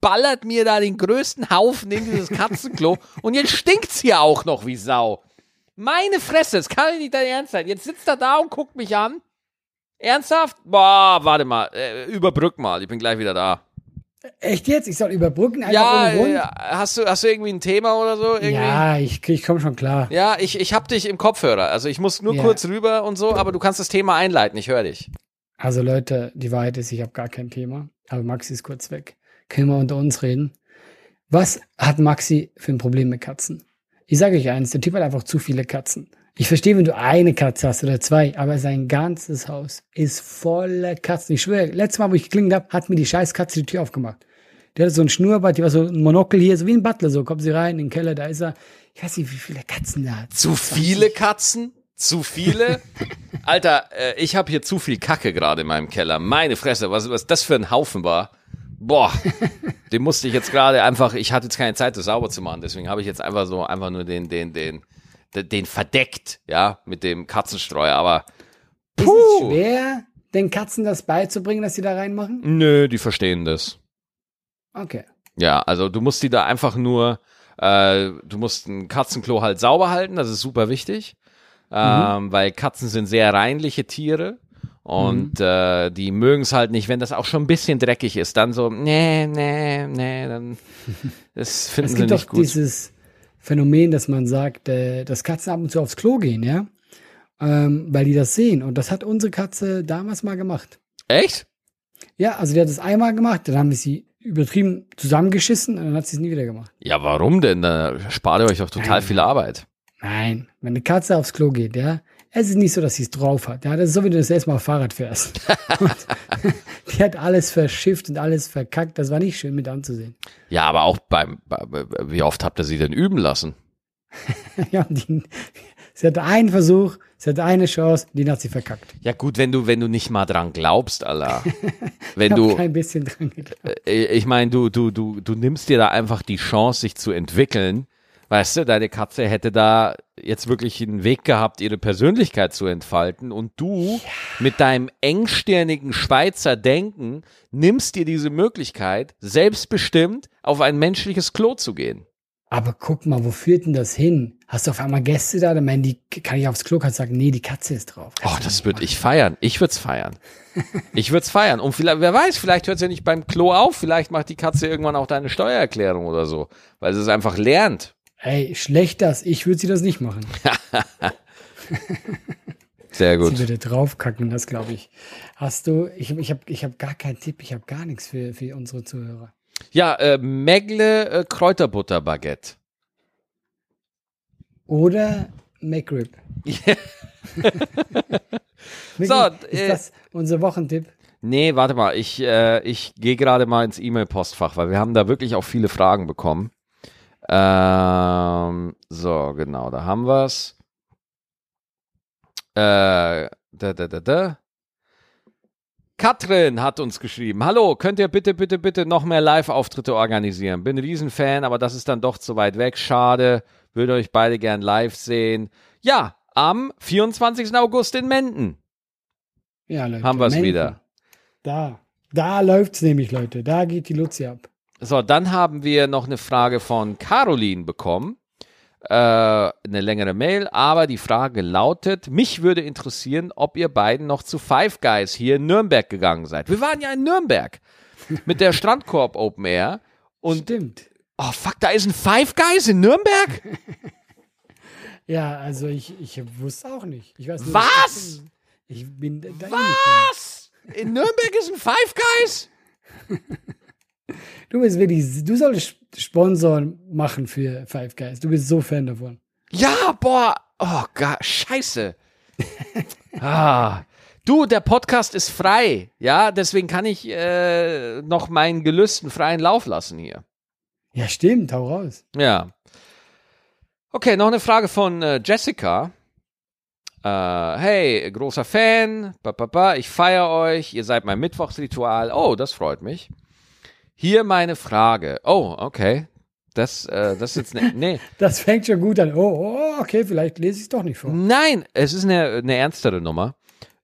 ballert mir da den größten Haufen in dieses Katzenklo und jetzt stinkt's hier auch noch wie Sau. Meine Fresse, das kann nicht dein Ernst sein. Jetzt sitzt er da und guckt mich an. Ernsthaft? Boah, warte mal, äh, überbrück mal, ich bin gleich wieder da. Echt jetzt? Ich soll überbrücken? Ja, äh, hast du, hast du irgendwie ein Thema oder so? Irgendwie? ja ich, ich komme schon klar. Ja, ich, ich hab dich im Kopfhörer. Also ich muss nur Ja. kurz rüber und so, aber du kannst das Thema einleiten. Ich höre dich. Also Leute, die Wahrheit ist, ich habe gar kein Thema. Aber Maxi ist kurz weg. Können wir unter uns reden? Was hat Maxi für ein Problem mit Katzen? Ich sage euch eins, der Typ hat einfach zu viele Katzen. Ich verstehe, wenn du eine Katze hast oder zwei, aber sein ganzes Haus ist voller Katzen. Ich schwöre, letztes Mal, wo ich geklingelt habe, hat mir die scheiß Katze die Tür aufgemacht. Der hatte so ein Schnurrbart, die war so ein Monokel hier, so wie ein Butler, so kommt sie rein in den Keller, da ist er. Ich weiß nicht, wie viele Katzen da hat. Zu viele Katzen? Zu viele? Alter, äh, ich habe hier zu viel Kacke gerade in meinem Keller. Meine Fresse, was, was das für ein Haufen war. Boah, den musste ich jetzt gerade einfach, ich hatte jetzt keine Zeit, das sauber zu machen, deswegen habe ich jetzt einfach so, einfach nur den, den, den, den, verdeckt, ja, mit dem Katzenstreuer, aber Ist es schwer, den Katzen das beizubringen, dass sie da reinmachen? nö, die verstehen das. Okay. Ja, also du musst die da einfach nur, äh, du musst ein Katzenklo halt sauber halten, das ist super wichtig, ähm, weil Katzen sind sehr reinliche Tiere und äh, die mögen es halt nicht, wenn das auch schon ein bisschen dreckig ist, dann so, nee, nee, nee, dann das finden Es sie gibt nicht doch gut. dieses Phänomen, dass man sagt, äh, dass Katzen ab und zu aufs Klo gehen, ja? Ähm, weil die das sehen. Und das hat unsere Katze damals mal gemacht. Echt? Ja, also die hat es einmal gemacht, dann haben wir sie übertrieben zusammengeschissen und dann hat sie es nie wieder gemacht. Ja, warum denn? Da spart ihr euch doch total Nein. viel Arbeit. Nein, wenn eine Katze aufs Klo geht, ja, es ist nicht so, dass sie es drauf hat. Ja, das ist so, wie du das erste Mal Fahrrad fährst. Die hat alles verschifft und alles verkackt. Das war nicht schön mit anzusehen. Ja, aber auch beim, bei- wie oft habt ihr sie denn üben lassen? ja, die, sie hatte einen Versuch, sie hatte eine Chance, den hat sie verkackt. Ja gut, wenn du, wenn du nicht mal dran glaubst, Allah. Wenn Ich du, kein bisschen dran gedacht. äh, ich meine, du, du, du, du nimmst dir da einfach die Chance, sich zu entwickeln. Weißt du, deine Katze hätte da jetzt wirklich einen Weg gehabt, ihre Persönlichkeit zu entfalten und du mit deinem engstirnigen Schweizer Denken nimmst dir diese Möglichkeit, selbstbestimmt auf ein menschliches Klo zu gehen. Aber guck mal, wo führt denn das hin? Hast du auf einmal Gäste da, dann meinen die, kann ich aufs Klo, kannst sagen, nee, die Katze ist drauf. Oh, das würde ich feiern. Ich würde es feiern. Ich würde es feiern. Und vielleicht, wer weiß, vielleicht hört es ja nicht beim Klo auf. Vielleicht macht die Katze irgendwann auch deine Steuererklärung oder so, weil sie es einfach lernt. Ey, schlecht das, ich würde sie das nicht machen. Sehr Sie gut. würde draufkacken, das glaube ich. Hast du, ich, ich habe ich hab gar keinen Tipp, ich habe gar nichts für, für unsere Zuhörer. Ja, äh, Megle äh, Kräuterbutter Baguette. Oder McRib. So, ist äh, das unser Wochentipp? Nee, warte mal, ich, äh, ich gehe gerade mal ins E-Mail-Postfach, weil wir haben da wirklich auch viele Fragen bekommen. Ähm, so, genau, da haben wir's. Äh, da, da, da, da. Katrin hat uns geschrieben, hallo, könnt ihr bitte, bitte, bitte noch mehr Live-Auftritte organisieren? Bin Riesenfan, aber das ist dann doch zu weit weg, schade. Würde euch beide gern live sehen. Ja, am 24. August in Menden. Ja, Leute. Haben wir's Menden. wieder. Da. Da läuft's nämlich, Leute. Da geht die Luzi ab. So, dann haben wir noch eine Frage von Caroline bekommen. Äh, eine längere Mail, aber die Frage lautet: Mich würde interessieren, ob ihr beiden noch zu Five Guys hier in Nürnberg gegangen seid. Wir waren ja in Nürnberg mit der Strandkorb Open Air. Und Stimmt. oh fuck, da ist ein Five Guys in Nürnberg? Ja, also ich, ich wusste auch nicht. Ich weiß nur, Was? Ich bin da nicht Was? In Nürnberg ist ein Five Guys? Du bist wirklich, du solltest Sponsoren machen für Five Guys. Du bist so Fan davon. Ja, boah. Oh Gott, scheiße. ah. Du, der Podcast ist frei. Ja, deswegen kann ich äh, noch meinen Gelüsten freien Lauf lassen hier. Ja, stimmt, hau raus. Ja. Okay, noch eine Frage von äh, Jessica. Äh, hey, großer Fan. Ba, ba, ba, ich feiere euch. Ihr seid mein Mittwochsritual. Oh, das freut mich. Hier meine Frage. Oh, okay. Das, äh, das ist jetzt ne, nee. Das fängt schon gut an. Oh, oh okay, vielleicht lese ich es doch nicht vor. Nein, es ist eine, eine ernstere Nummer.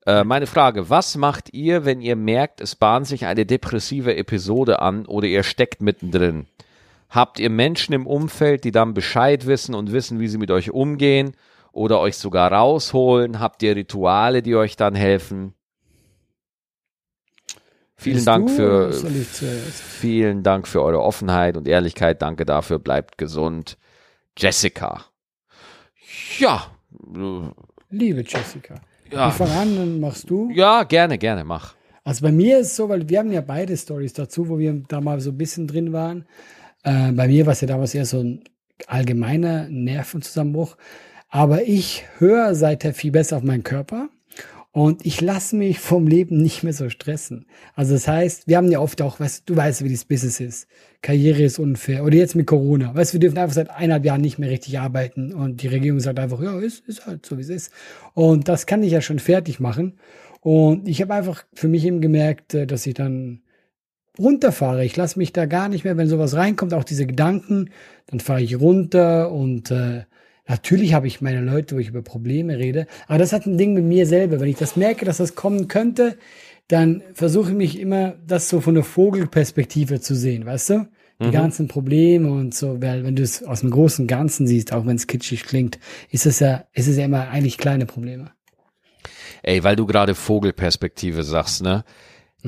Äh, meine Frage, was macht ihr, wenn ihr merkt, es bahnt sich eine depressive Episode an oder ihr steckt mittendrin? Habt ihr Menschen im Umfeld, die dann Bescheid wissen und wissen, wie sie mit euch umgehen oder euch sogar rausholen? Habt ihr Rituale, die euch dann helfen? Vielen Dank für vielen Dank für eure Offenheit und Ehrlichkeit. Danke dafür. Bleibt gesund. Jessica. Ja. Liebe Jessica. Ja. Ich fange an, dann machst du. Ja, gerne, gerne, mach. Also bei mir ist es so, weil wir haben ja beide Stories dazu, wo wir da mal so ein bisschen drin waren. Äh, bei mir war es ja damals eher so ein allgemeiner Nervenzusammenbruch. Aber ich höre seither viel besser auf meinen Körper und ich lasse mich vom Leben nicht mehr so stressen. Also das heißt, wir haben ja oft auch, weißt, du weißt, wie das Business ist. Karriere ist unfair. Oder jetzt mit Corona. Weißt du, wir dürfen einfach seit eineinhalb Jahren nicht mehr richtig arbeiten und die Regierung sagt einfach, ja, ist, ist halt so, wie es ist. Und das kann ich ja schon fertig machen. Und ich habe einfach für mich eben gemerkt, äh, dass ich dann runterfahre. Ich lasse mich da gar nicht mehr, wenn sowas reinkommt, auch diese Gedanken, dann fahre ich runter und äh, natürlich habe ich meine Leute, wo ich über Probleme rede. Aber das hat ein Ding mit mir selber. Wenn ich das merke, dass das kommen könnte, dann versuche ich mich immer, das so von der Vogelperspektive zu sehen, weißt du? Die mhm. ganzen Probleme und so, weil wenn du es aus dem großen Ganzen siehst, auch wenn es kitschig klingt, ist es ja, ist es ja immer eigentlich kleine Probleme. Ey, weil du gerade Vogelperspektive sagst, ne?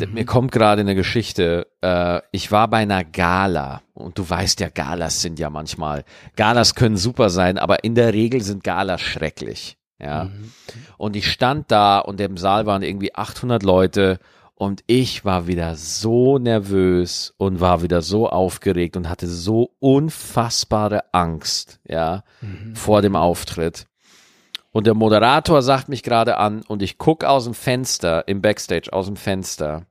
Mhm. Mir kommt gerade eine Geschichte. Äh, ich war bei einer Gala und du weißt ja, Galas sind ja manchmal. Galas können super sein, aber in der Regel sind Galas schrecklich. Ja. Mhm. Und ich stand da und im Saal waren irgendwie 800 Leute und ich war wieder so nervös und war wieder so aufgeregt und hatte so unfassbare Angst, ja, mhm. vor dem Auftritt. Und der Moderator sagt mich gerade an und ich gucke aus dem Fenster, im Backstage aus dem Fenster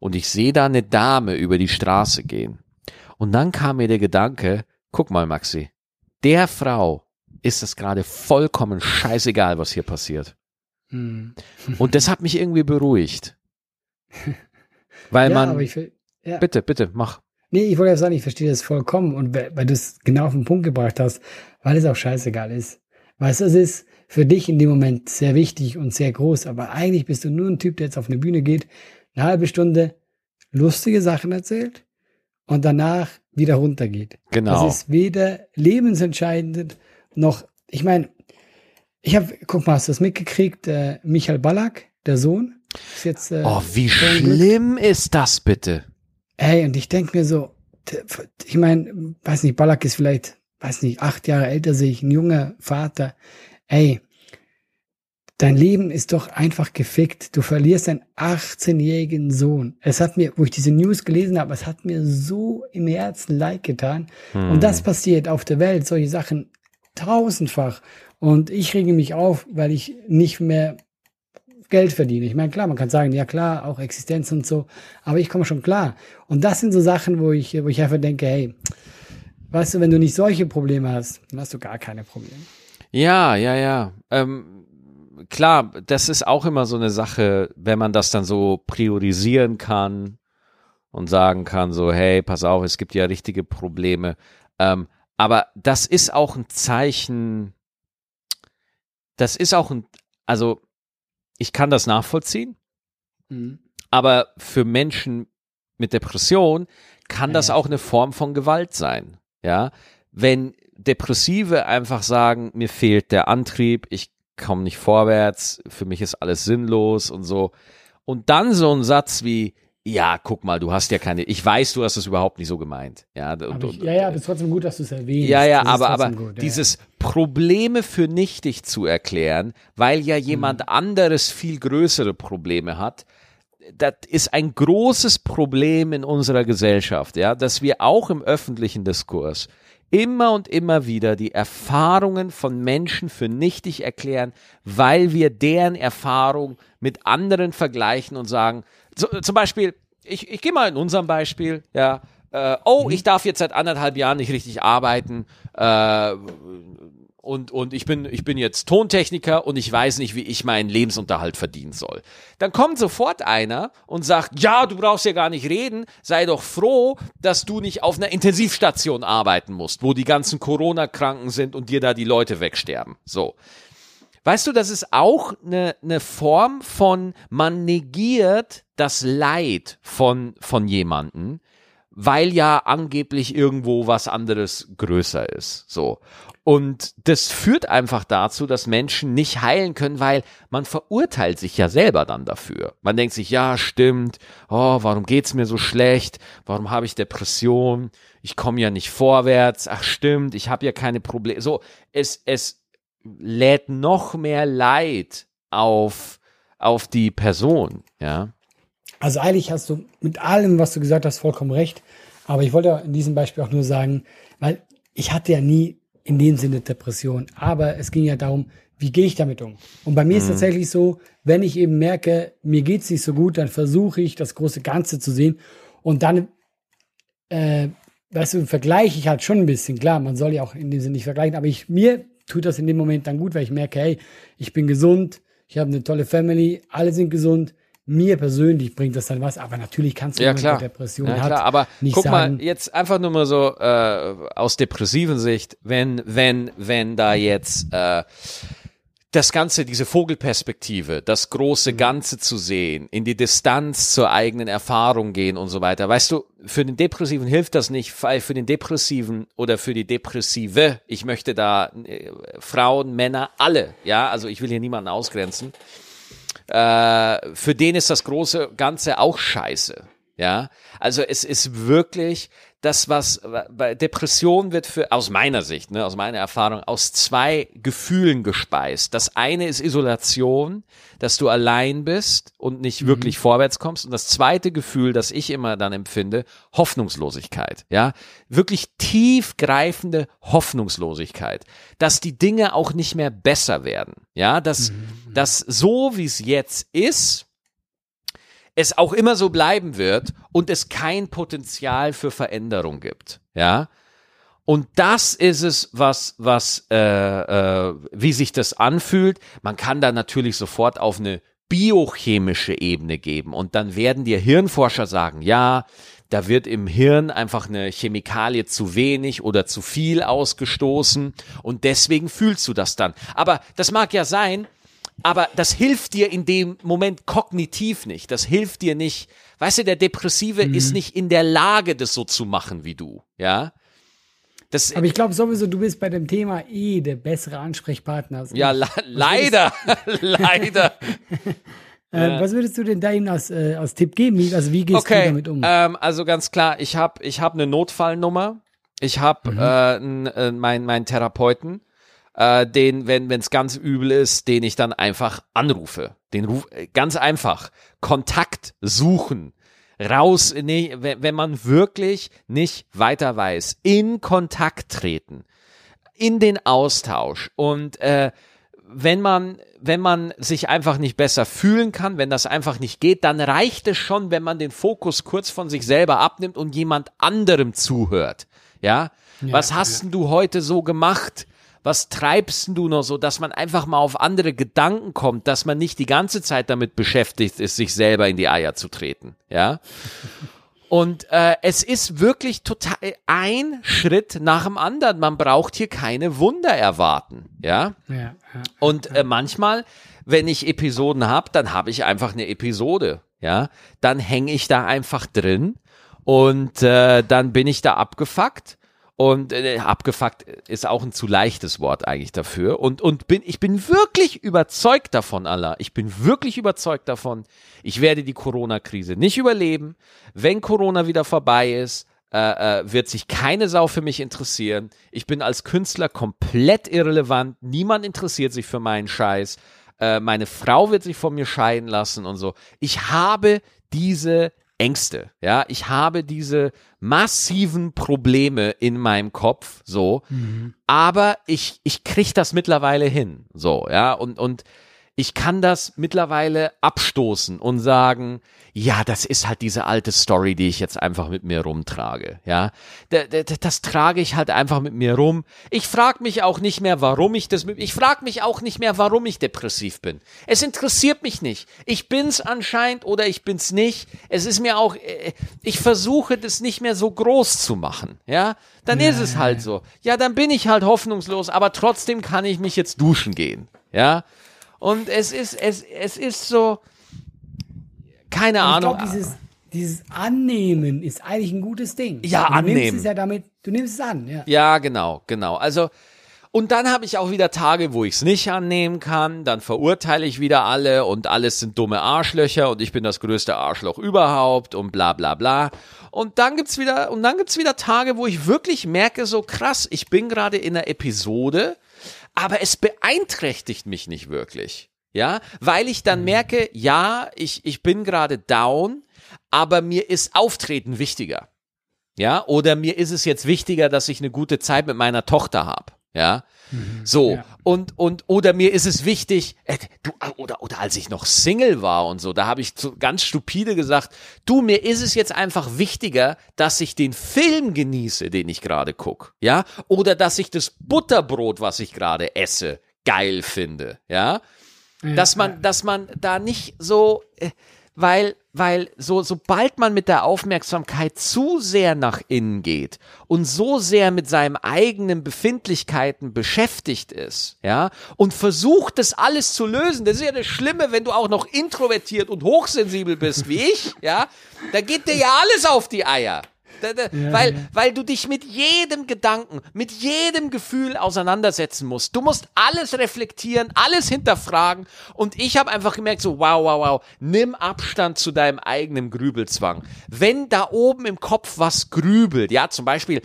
und ich sehe da eine Dame über die Straße gehen. Und dann kam mir der Gedanke, guck mal Maxi, der Frau ist es gerade vollkommen scheißegal, was hier passiert. Hm. Und das hat mich irgendwie beruhigt. Weil ja, man. Ich, ja. Bitte, bitte, mach. Nee, ich wollte ja sagen, ich verstehe das vollkommen und weil du es genau auf den Punkt gebracht hast, weil es auch scheißegal ist. Weißt du, es ist, für dich in dem Moment sehr wichtig und sehr groß, aber eigentlich bist du nur ein Typ, der jetzt auf eine Bühne geht, eine halbe Stunde lustige Sachen erzählt und danach wieder runtergeht. Genau. Das ist weder lebensentscheidend noch, ich meine, ich habe, guck mal, hast du das mitgekriegt? Äh, Michael Ballack, der Sohn, ist jetzt. Äh, oh, wie schlimm Glück. ist das bitte? Ey, und ich denke mir so, ich meine, weiß nicht, Ballack ist vielleicht, weiß nicht, acht Jahre älter, sehe ich, ein junger Vater ey, dein Leben ist doch einfach gefickt. Du verlierst einen 18-jährigen Sohn. Es hat mir, wo ich diese News gelesen habe, es hat mir so im Herzen leid getan. Hm. Und das passiert auf der Welt, solche Sachen tausendfach. Und ich rege mich auf, weil ich nicht mehr Geld verdiene. Ich meine, klar, man kann sagen, ja klar, auch Existenz und so, aber ich komme schon klar. Und das sind so Sachen, wo ich, wo ich einfach denke, hey, weißt du, wenn du nicht solche Probleme hast, dann hast du gar keine Probleme. Ja, ja, ja. Ähm, klar, das ist auch immer so eine Sache, wenn man das dann so priorisieren kann und sagen kann, so, hey, pass auf, es gibt ja richtige Probleme. Ähm, aber das ist auch ein Zeichen, das ist auch ein, also ich kann das nachvollziehen, mhm. aber für Menschen mit Depression kann ja, das auch eine Form von Gewalt sein. Ja, wenn Depressive einfach sagen, mir fehlt der Antrieb, ich komme nicht vorwärts, für mich ist alles sinnlos und so. Und dann so ein Satz wie, ja, guck mal, du hast ja keine, ich weiß, du hast es überhaupt nicht so gemeint. Ja, und, ich, ja, ja, aber es ist trotzdem gut, dass du es erwähnst. Ja, ja, aber, aber gut, dieses ja. Probleme für nichtig zu erklären, weil ja jemand mhm. anderes viel größere Probleme hat, das ist ein großes Problem in unserer Gesellschaft, ja, dass wir auch im öffentlichen Diskurs immer und immer wieder die Erfahrungen von Menschen für nichtig erklären, weil wir deren Erfahrung mit anderen vergleichen und sagen, so, zum Beispiel, ich, ich gehe mal in unserem Beispiel, ja, äh, oh, mhm. ich darf jetzt seit anderthalb Jahren nicht richtig arbeiten, äh, und, und ich bin, ich bin jetzt Tontechniker und ich weiß nicht, wie ich meinen Lebensunterhalt verdienen soll. Dann kommt sofort einer und sagt, ja, du brauchst ja gar nicht reden, sei doch froh, dass du nicht auf einer Intensivstation arbeiten musst, wo die ganzen Corona-Kranken sind und dir da die Leute wegsterben. So. Weißt du, das ist auch eine, eine Form von, man negiert das Leid von, von jemanden, weil ja angeblich irgendwo was anderes größer ist. So. Und das führt einfach dazu, dass Menschen nicht heilen können, weil man verurteilt sich ja selber dann dafür. Man denkt sich, ja, stimmt, oh, warum geht's mir so schlecht? Warum habe ich Depression? Ich komme ja nicht vorwärts. Ach, stimmt, ich habe ja keine Probleme. So, es, es lädt noch mehr Leid auf, auf die Person, ja. Also eigentlich hast du mit allem, was du gesagt hast, vollkommen recht. Aber ich wollte in diesem Beispiel auch nur sagen, weil ich hatte ja nie in dem Sinne Depression. Aber es ging ja darum, wie gehe ich damit um? Und bei mir mhm. ist tatsächlich so, wenn ich eben merke, mir geht es nicht so gut, dann versuche ich das große Ganze zu sehen und dann, äh, weißt du, vergleiche ich halt schon ein bisschen. Klar, man soll ja auch in dem Sinne nicht vergleichen, aber ich, mir tut das in dem Moment dann gut, weil ich merke, hey, ich bin gesund, ich habe eine tolle Family, alle sind gesund, mir persönlich bringt das dann was, aber natürlich kannst du ja, klar. Depression ja, hat klar. Aber nicht guck sagen, mal, jetzt einfach nur mal so äh, aus depressiven Sicht, wenn, wenn, wenn da jetzt äh, das Ganze, diese Vogelperspektive, das große Ganze zu sehen, in die Distanz zur eigenen Erfahrung gehen und so weiter. Weißt du, für den Depressiven hilft das nicht, weil für den Depressiven oder für die Depressive, ich möchte da äh, Frauen, Männer, alle, ja, also ich will hier niemanden ausgrenzen, äh, für den ist das große Ganze auch scheiße. Ja, also es ist wirklich das, was bei Depression wird für, aus meiner Sicht, ne, aus meiner Erfahrung, aus zwei Gefühlen gespeist. Das eine ist Isolation, dass du allein bist und nicht Mhm. wirklich vorwärts kommst. Und das zweite Gefühl, das ich immer dann empfinde, Hoffnungslosigkeit. Ja, wirklich tiefgreifende Hoffnungslosigkeit, dass die Dinge auch nicht mehr besser werden. Ja, dass, Mhm. dass so wie es jetzt ist, es auch immer so bleiben wird und es kein Potenzial für Veränderung gibt. Ja. Und das ist es, was, was, äh, äh, wie sich das anfühlt. Man kann da natürlich sofort auf eine biochemische Ebene geben und dann werden dir Hirnforscher sagen, ja, da wird im Hirn einfach eine Chemikalie zu wenig oder zu viel ausgestoßen und deswegen fühlst du das dann. Aber das mag ja sein, aber das hilft dir in dem Moment kognitiv nicht. Das hilft dir nicht. Weißt du, der Depressive ist nicht in der Lage, das so zu machen wie du. Ja. Das, aber ich glaube sowieso, du bist bei dem Thema eh der bessere Ansprechpartner. als ja, leider, leider. Äh, was würdest du denn da ihm als, äh, als Tipp geben? Also wie gehst du Okay, damit um? ähm, also ganz klar, ich habe ich hab eine Notfallnummer. Ich habe Mhm. äh, äh, meinen mein Therapeuten, äh, den, wenn es ganz übel ist, den ich dann einfach anrufe. Den ruf äh, ganz einfach. Kontakt suchen. Raus, nee, wenn, wenn man wirklich nicht weiter weiß, in Kontakt treten, in den Austausch und äh, wenn man, wenn man sich einfach nicht besser fühlen kann, wenn das einfach nicht geht, dann reicht es schon, wenn man den Fokus kurz von sich selber abnimmt und jemand anderem zuhört. Ja, was hast denn du heute so gemacht? Was treibst du noch so, dass man einfach mal auf andere Gedanken kommt, dass man nicht die ganze Zeit damit beschäftigt ist, sich selber in die Eier zu treten. Ja. Und äh, es ist wirklich total ein Schritt nach dem anderen. Man braucht hier keine Wunder erwarten. Ja. ja, ja. Und äh, manchmal, wenn ich Episoden habe, dann habe ich einfach eine Episode. Ja, dann hänge ich da einfach drin und äh, dann bin ich da abgefuckt. Und äh, abgefuckt ist auch ein zu leichtes Wort eigentlich dafür. Und, und bin, ich bin wirklich überzeugt davon, Allah. Ich bin wirklich überzeugt davon, ich werde die Corona-Krise nicht überleben. Wenn Corona wieder vorbei ist, äh, äh, wird sich keine Sau für mich interessieren. Ich bin als Künstler komplett irrelevant. Niemand interessiert sich für meinen Scheiß. Äh, meine Frau wird sich von mir scheiden lassen und so. Ich habe diese Ängste, ja, ich habe diese massiven Probleme in meinem Kopf, so, aber ich, ich krieg das mittlerweile hin, so, ja, und, und ich kann das mittlerweile abstoßen und sagen, ja, das ist halt diese alte Story, die ich jetzt einfach mit mir rumtrage, ja. D d- Das trage ich halt einfach mit mir rum. Ich frage mich auch nicht mehr, warum ich das mit, ich frage mich auch nicht mehr, warum ich depressiv bin. Es interessiert mich nicht. Ich bin's anscheinend oder ich bin's nicht. Es ist mir auch, äh, ich versuche das nicht mehr so groß zu machen, ja. Dann ist es halt so. Ja, dann bin ich halt hoffnungslos, aber trotzdem kann ich mich jetzt duschen gehen, ja. Und es ist, es, es ist so, keine ich Ahnung. glaube, dieses, dieses Annehmen ist eigentlich ein gutes Ding. Ja, du annehmen. Nimmst es ja damit, du nimmst es an, ja. Ja, genau, genau. Also, und dann habe ich auch wieder Tage, wo ich es nicht annehmen kann. Dann verurteile ich wieder alle und alles sind dumme Arschlöcher und ich bin das größte Arschloch überhaupt und bla bla bla. Und dann gibt's wieder, und dann gibt's wieder Tage, wo ich wirklich merke, so krass, ich bin gerade in einer Episode, aber es beeinträchtigt mich nicht wirklich. Ja, weil ich dann merke, ja, ich, ich bin gerade down, aber mir ist Auftreten wichtiger. Ja, oder mir ist es jetzt wichtiger, dass ich eine gute Zeit mit meiner Tochter habe. Ja, so. Ja. und und oder mir ist es wichtig, äh, du oder oder als ich noch Single war und so, da habe ich so ganz stupide gesagt, du mir ist es jetzt einfach wichtiger, dass ich den Film genieße, den ich gerade guck, ja, oder dass ich das Butterbrot, was ich gerade esse, geil finde, ja, dass man dass man da nicht so äh, weil, weil so, sobald man mit der Aufmerksamkeit zu sehr nach innen geht und so sehr mit seinen eigenen Befindlichkeiten beschäftigt ist, ja, und versucht, das alles zu lösen, das ist ja das Schlimme, wenn du auch noch introvertiert und hochsensibel bist wie ich, ja, da geht dir ja alles auf die Eier. Da, da, ja, weil, ja. weil du dich mit jedem Gedanken, mit jedem Gefühl auseinandersetzen musst. Du musst alles reflektieren, alles hinterfragen. Und ich habe einfach gemerkt, so, wow, wow, wow, nimm Abstand zu deinem eigenen Grübelzwang. Wenn da oben im Kopf was grübelt, ja, zum Beispiel,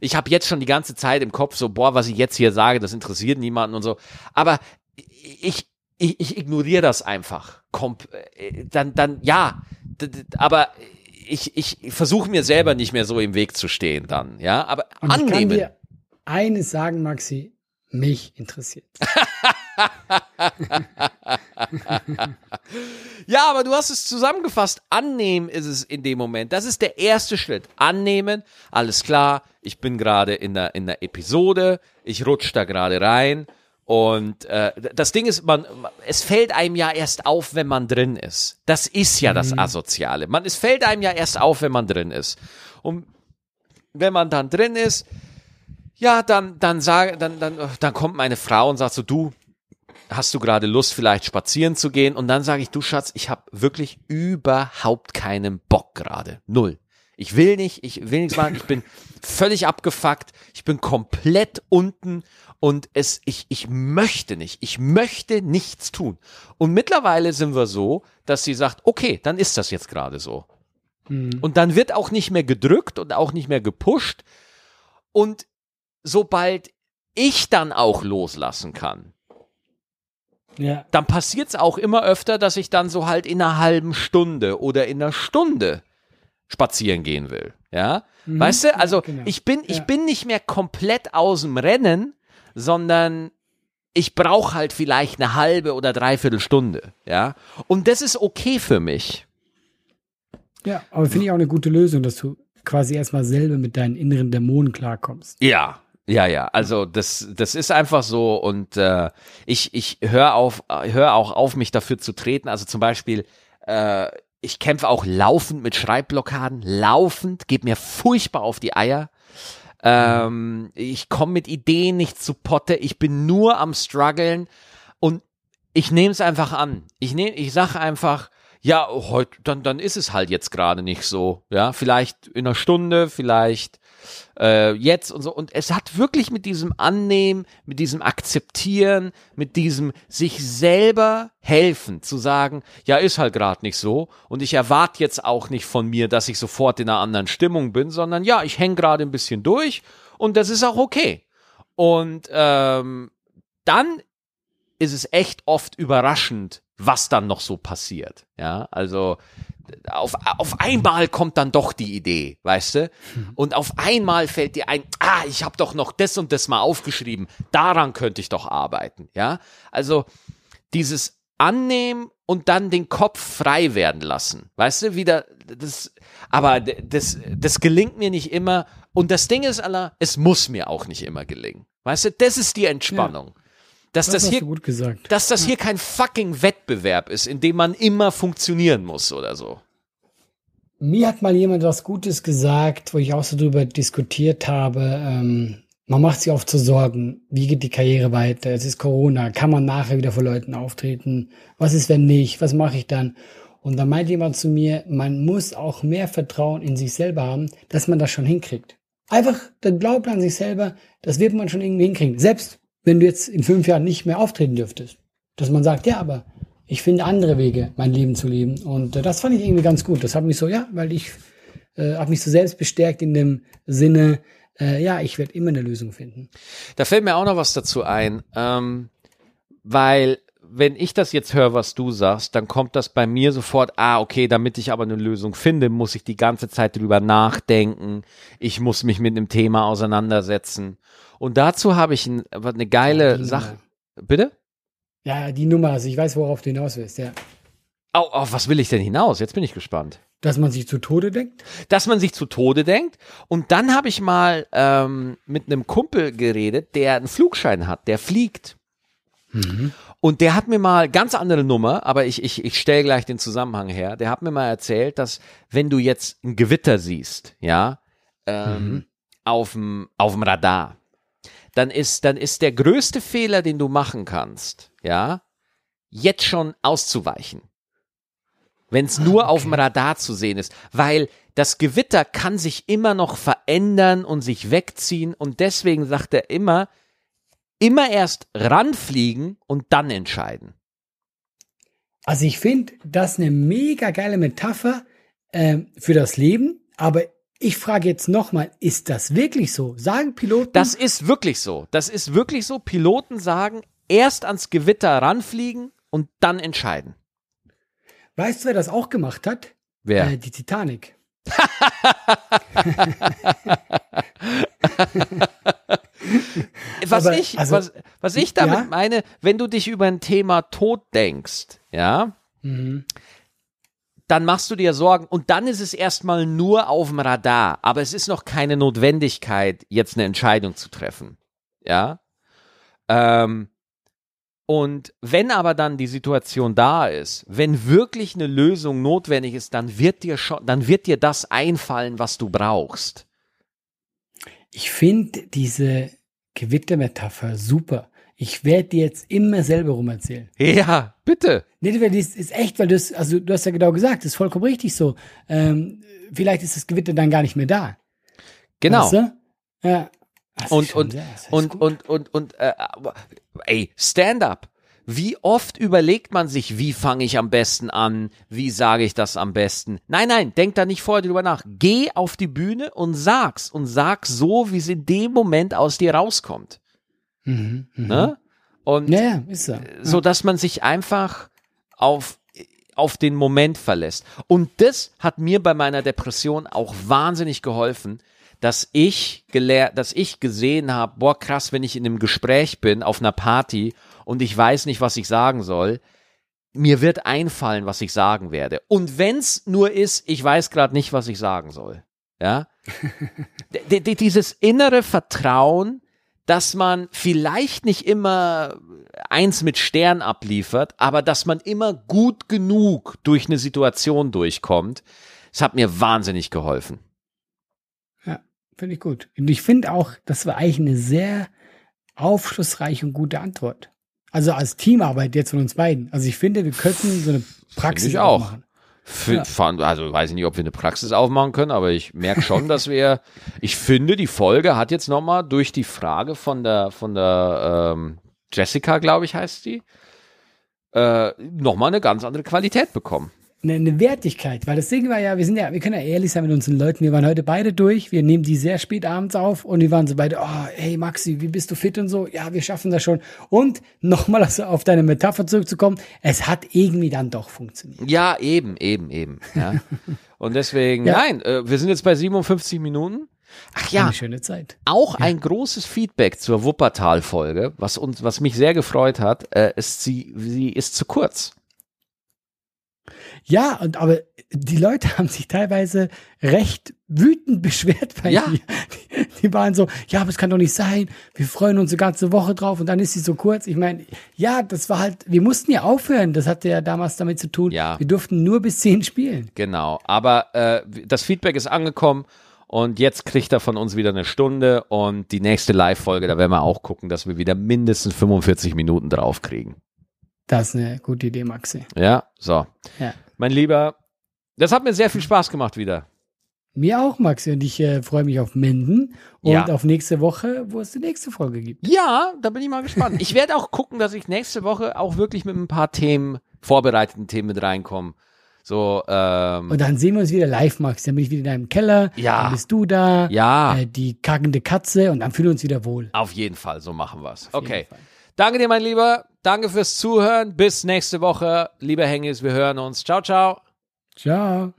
ich habe jetzt schon die ganze Zeit im Kopf so, boah, was ich jetzt hier sage, das interessiert niemanden und so. Aber ich, ich, ich ignoriere das einfach. Komp äh, dann, dann, ja, aber ich, ich versuche mir selber nicht mehr so im Weg zu stehen dann, ja, aber Und annehmen. Ich kann dir eines sagen, Maxi, mich interessiert. ja, aber du hast es zusammengefasst. Annehmen ist es in dem Moment. Das ist der erste Schritt. Annehmen, alles klar, ich bin gerade in der, in der Episode, ich rutsche da gerade rein und äh, das Ding ist, man, es fällt einem ja erst auf, wenn man drin ist. Das ist ja das mhm. Asoziale. Man, es fällt einem ja erst auf, wenn man drin ist. Und wenn man dann drin ist, ja, dann, dann sage, dann, dann, dann kommt meine Frau und sagt so, du, hast du gerade Lust, vielleicht spazieren zu gehen? Und dann sage ich, du Schatz, ich habe wirklich überhaupt keinen Bock gerade. Null. Ich will nicht, ich will nichts machen, ich bin völlig abgefuckt, ich bin komplett unten und es, ich, ich möchte nicht, ich möchte nichts tun. Und mittlerweile sind wir so, dass sie sagt, okay, dann ist das jetzt gerade so. Mhm. Und dann wird auch nicht mehr gedrückt und auch nicht mehr gepusht. Und sobald ich dann auch loslassen kann, ja. dann passiert es auch immer öfter, dass ich dann so halt in einer halben Stunde oder in einer Stunde spazieren gehen will. Ja, mhm. weißt du, also genau. ich bin, ich ja. bin nicht mehr komplett aus dem Rennen, sondern ich brauche halt vielleicht eine halbe oder dreiviertel Stunde, ja. Und das ist okay für mich. Ja, aber finde ich auch eine gute Lösung, dass du quasi erstmal selber mit deinen inneren Dämonen klarkommst. Ja, ja, ja. Also das, das ist einfach so und äh, ich, ich höre auf, höre auch auf, mich dafür zu treten. Also zum Beispiel, äh, ich kämpfe auch laufend mit Schreibblockaden, laufend, geht mir furchtbar auf die Eier. Ähm, ich komme mit Ideen nicht zu Potte. Ich bin nur am struggeln und ich nehme es einfach an. Ich nehme, ich sage einfach, ja, heute, dann, dann ist es halt jetzt gerade nicht so. Ja, vielleicht in einer Stunde, vielleicht äh, jetzt und so. Und es hat wirklich mit diesem Annehmen, mit diesem Akzeptieren, mit diesem sich selber helfen, zu sagen, ja, ist halt gerade nicht so. Und ich erwarte jetzt auch nicht von mir, dass ich sofort in einer anderen Stimmung bin, sondern ja, ich hänge gerade ein bisschen durch und das ist auch okay. Und ähm, dann ist es echt oft überraschend, was dann noch so passiert. Ja, also auf, auf einmal kommt dann doch die Idee, weißt du? Und auf einmal fällt dir ein, ah, ich habe doch noch das und das mal aufgeschrieben, daran könnte ich doch arbeiten, ja? Also dieses Annehmen und dann den Kopf frei werden lassen, weißt du, wieder das aber das das gelingt mir nicht immer und das Ding ist, Allah, es muss mir auch nicht immer gelingen. Weißt du, das ist die Entspannung. Ja. Dass das, das hier, dass das hier kein fucking Wettbewerb ist, in dem man immer funktionieren muss oder so. Mir hat mal jemand was Gutes gesagt, wo ich auch so drüber diskutiert habe. Ähm, man macht sich oft zu so Sorgen. Wie geht die Karriere weiter? Es ist Corona. Kann man nachher wieder vor Leuten auftreten? Was ist, wenn nicht? Was mache ich dann? Und da meint jemand zu mir, man muss auch mehr Vertrauen in sich selber haben, dass man das schon hinkriegt. Einfach der Glaube an sich selber, das wird man schon irgendwie hinkriegen. Selbst wenn du jetzt in fünf Jahren nicht mehr auftreten dürftest. Dass man sagt, ja, aber ich finde andere Wege, mein Leben zu leben. Und äh, das fand ich irgendwie ganz gut. Das hat mich so, ja, weil ich äh, habe mich so selbst bestärkt in dem Sinne, äh, ja, ich werde immer eine Lösung finden. Da fällt mir auch noch was dazu ein, ähm, weil wenn ich das jetzt höre, was du sagst, dann kommt das bei mir sofort, ah, okay, damit ich aber eine Lösung finde, muss ich die ganze Zeit drüber nachdenken. Ich muss mich mit einem Thema auseinandersetzen. Und dazu habe ich ein, eine geile ja, Sache. Bitte? Ja, die Nummer, also ich weiß, worauf du hinaus willst, ja. Oh, auf was will ich denn hinaus? Jetzt bin ich gespannt. Dass man sich zu Tode denkt? Dass man sich zu Tode denkt. Und dann habe ich mal ähm, mit einem Kumpel geredet, der einen Flugschein hat, der fliegt. Und der hat mir mal, ganz andere Nummer, aber ich, ich, ich stelle gleich den Zusammenhang her, der hat mir mal erzählt, dass wenn du jetzt ein Gewitter siehst, ja, ähm, auf dem Radar, dann ist, dann ist der größte Fehler, den du machen kannst, ja, jetzt schon auszuweichen. Wenn es nur auf dem Radar zu sehen ist, weil das Gewitter kann sich immer noch verändern und sich wegziehen und deswegen sagt er immer, immer erst ranfliegen und dann entscheiden. Also ich finde das eine mega geile Metapher äh, für das Leben, aber ich frage jetzt nochmal, ist das wirklich so? Sagen Piloten? Das ist wirklich so. Das ist wirklich so. Piloten sagen, erst ans Gewitter ranfliegen und dann entscheiden. Weißt du, wer das auch gemacht hat? Wer? Äh, die Titanic. was Aber, ich, also, was, was ich damit ja? meine, wenn du dich über ein Thema Tod denkst, ja, Mhm. Dann machst du dir Sorgen und dann ist es erstmal nur auf dem Radar, aber es ist noch keine Notwendigkeit, jetzt eine Entscheidung zu treffen, ja. Ähm, und wenn aber dann die Situation da ist, wenn wirklich eine Lösung notwendig ist, dann wird dir schon, dann wird dir das einfallen, was du brauchst. Ich finde diese Gewittermetapher super. Ich werde dir jetzt immer selber rum erzählen. Ja, bitte. Nee, das ist echt, weil du es- also du hast ja genau gesagt, das ist vollkommen richtig so. Ähm, vielleicht ist das Gewitter dann gar nicht mehr da. Genau. Weißt du? Ja. Und, und, sehr- und, gut. und, und, und, äh, ey, Stand-up. Wie oft überlegt man sich, wie fange ich am besten an? Wie sage ich das am besten? Nein, nein, denk da nicht vorher drüber nach. Geh auf die Bühne und sag's. Und sag's so, wie es in dem Moment aus dir rauskommt. Mhm, mhm. Ne? Und Ja, ja, ist so. so dass man sich einfach auf auf den Moment verlässt. Und das hat mir bei meiner Depression auch wahnsinnig geholfen, dass ich gelehrt, dass ich gesehen habe, boah krass, wenn ich in einem Gespräch bin auf einer Party und ich weiß nicht, was ich sagen soll, mir wird einfallen, was ich sagen werde. Und wenn's nur ist, ich weiß gerade nicht, was ich sagen soll. Ja? Dieses innere Vertrauen, dass man vielleicht nicht immer eins mit Stern abliefert, aber dass man immer gut genug durch eine Situation durchkommt, das hat mir wahnsinnig geholfen. Ja, finde ich gut. Und ich finde auch, das war eigentlich eine sehr aufschlussreiche und gute Antwort. Also als Teamarbeit jetzt von uns beiden. Also ich finde, wir könnten so eine Praxis ich auch. machen. Ja. also weiß ich nicht, ob wir eine Praxis aufmachen können, aber ich merke schon, dass wir, ich finde, die Folge hat jetzt nochmal durch die Frage von der, von der ähm, Jessica, glaube ich, heißt die, äh, nochmal eine ganz andere Qualität bekommen. Eine, eine Wertigkeit, weil das Ding war ja, wir sind ja, wir können ja ehrlich sein mit unseren Leuten. Wir waren heute beide durch, wir nehmen die sehr spät abends auf und wir waren so beide, oh, hey Maxi, wie bist du fit und so? Ja, wir schaffen das schon. Und nochmal also auf deine Metapher zurückzukommen, es hat irgendwie dann doch funktioniert. Ja, eben, eben, eben. Ja. Und deswegen, Ja. nein, äh, wir sind jetzt bei 57 Minuten. Ach ja, Eine schöne Zeit. auch ein großes Feedback zur Wuppertal-Folge, was uns, was mich sehr gefreut hat, äh, ist sie, sie ist zu kurz. Ja, und aber die Leute haben sich teilweise recht wütend beschwert bei Ja. mir. Die, die waren so, ja, aber es kann doch nicht sein. Wir freuen uns eine ganze Woche drauf und dann ist sie so kurz. Ich meine, ja, das war halt, wir mussten ja aufhören. Das hatte ja damals damit zu tun. Ja. Wir durften nur bis zehn spielen. Genau. Aber äh, das Feedback ist angekommen und jetzt kriegt er von uns wieder eine Stunde und die nächste Live-Folge, da werden wir auch gucken, dass wir wieder mindestens 45 Minuten draufkriegen. Das ist eine gute Idee, Maxi. Ja, so. Ja. Mein Lieber, das hat mir sehr viel Spaß gemacht wieder. Mir auch, Maxi. Und ich äh, freue mich auf Menden und Ja. auf nächste Woche, wo es die nächste Folge gibt. Ja, da bin ich mal gespannt. Ich werde auch gucken, dass ich nächste Woche auch wirklich mit ein paar Themen, vorbereiteten Themen mit reinkomme. So, ähm, Und dann sehen wir uns wieder live, Maxi. Dann bin ich wieder in deinem Keller. Ja. Dann bist du da. ja, Äh, die kackende Katze und dann fühlen wir uns wieder wohl. auf jeden Fall, so machen wir's. Auf Okay. Danke dir, mein Lieber. Danke fürs Zuhören. Bis nächste Woche. Lieber Hengis, wir hören uns. Ciao, ciao. Ciao.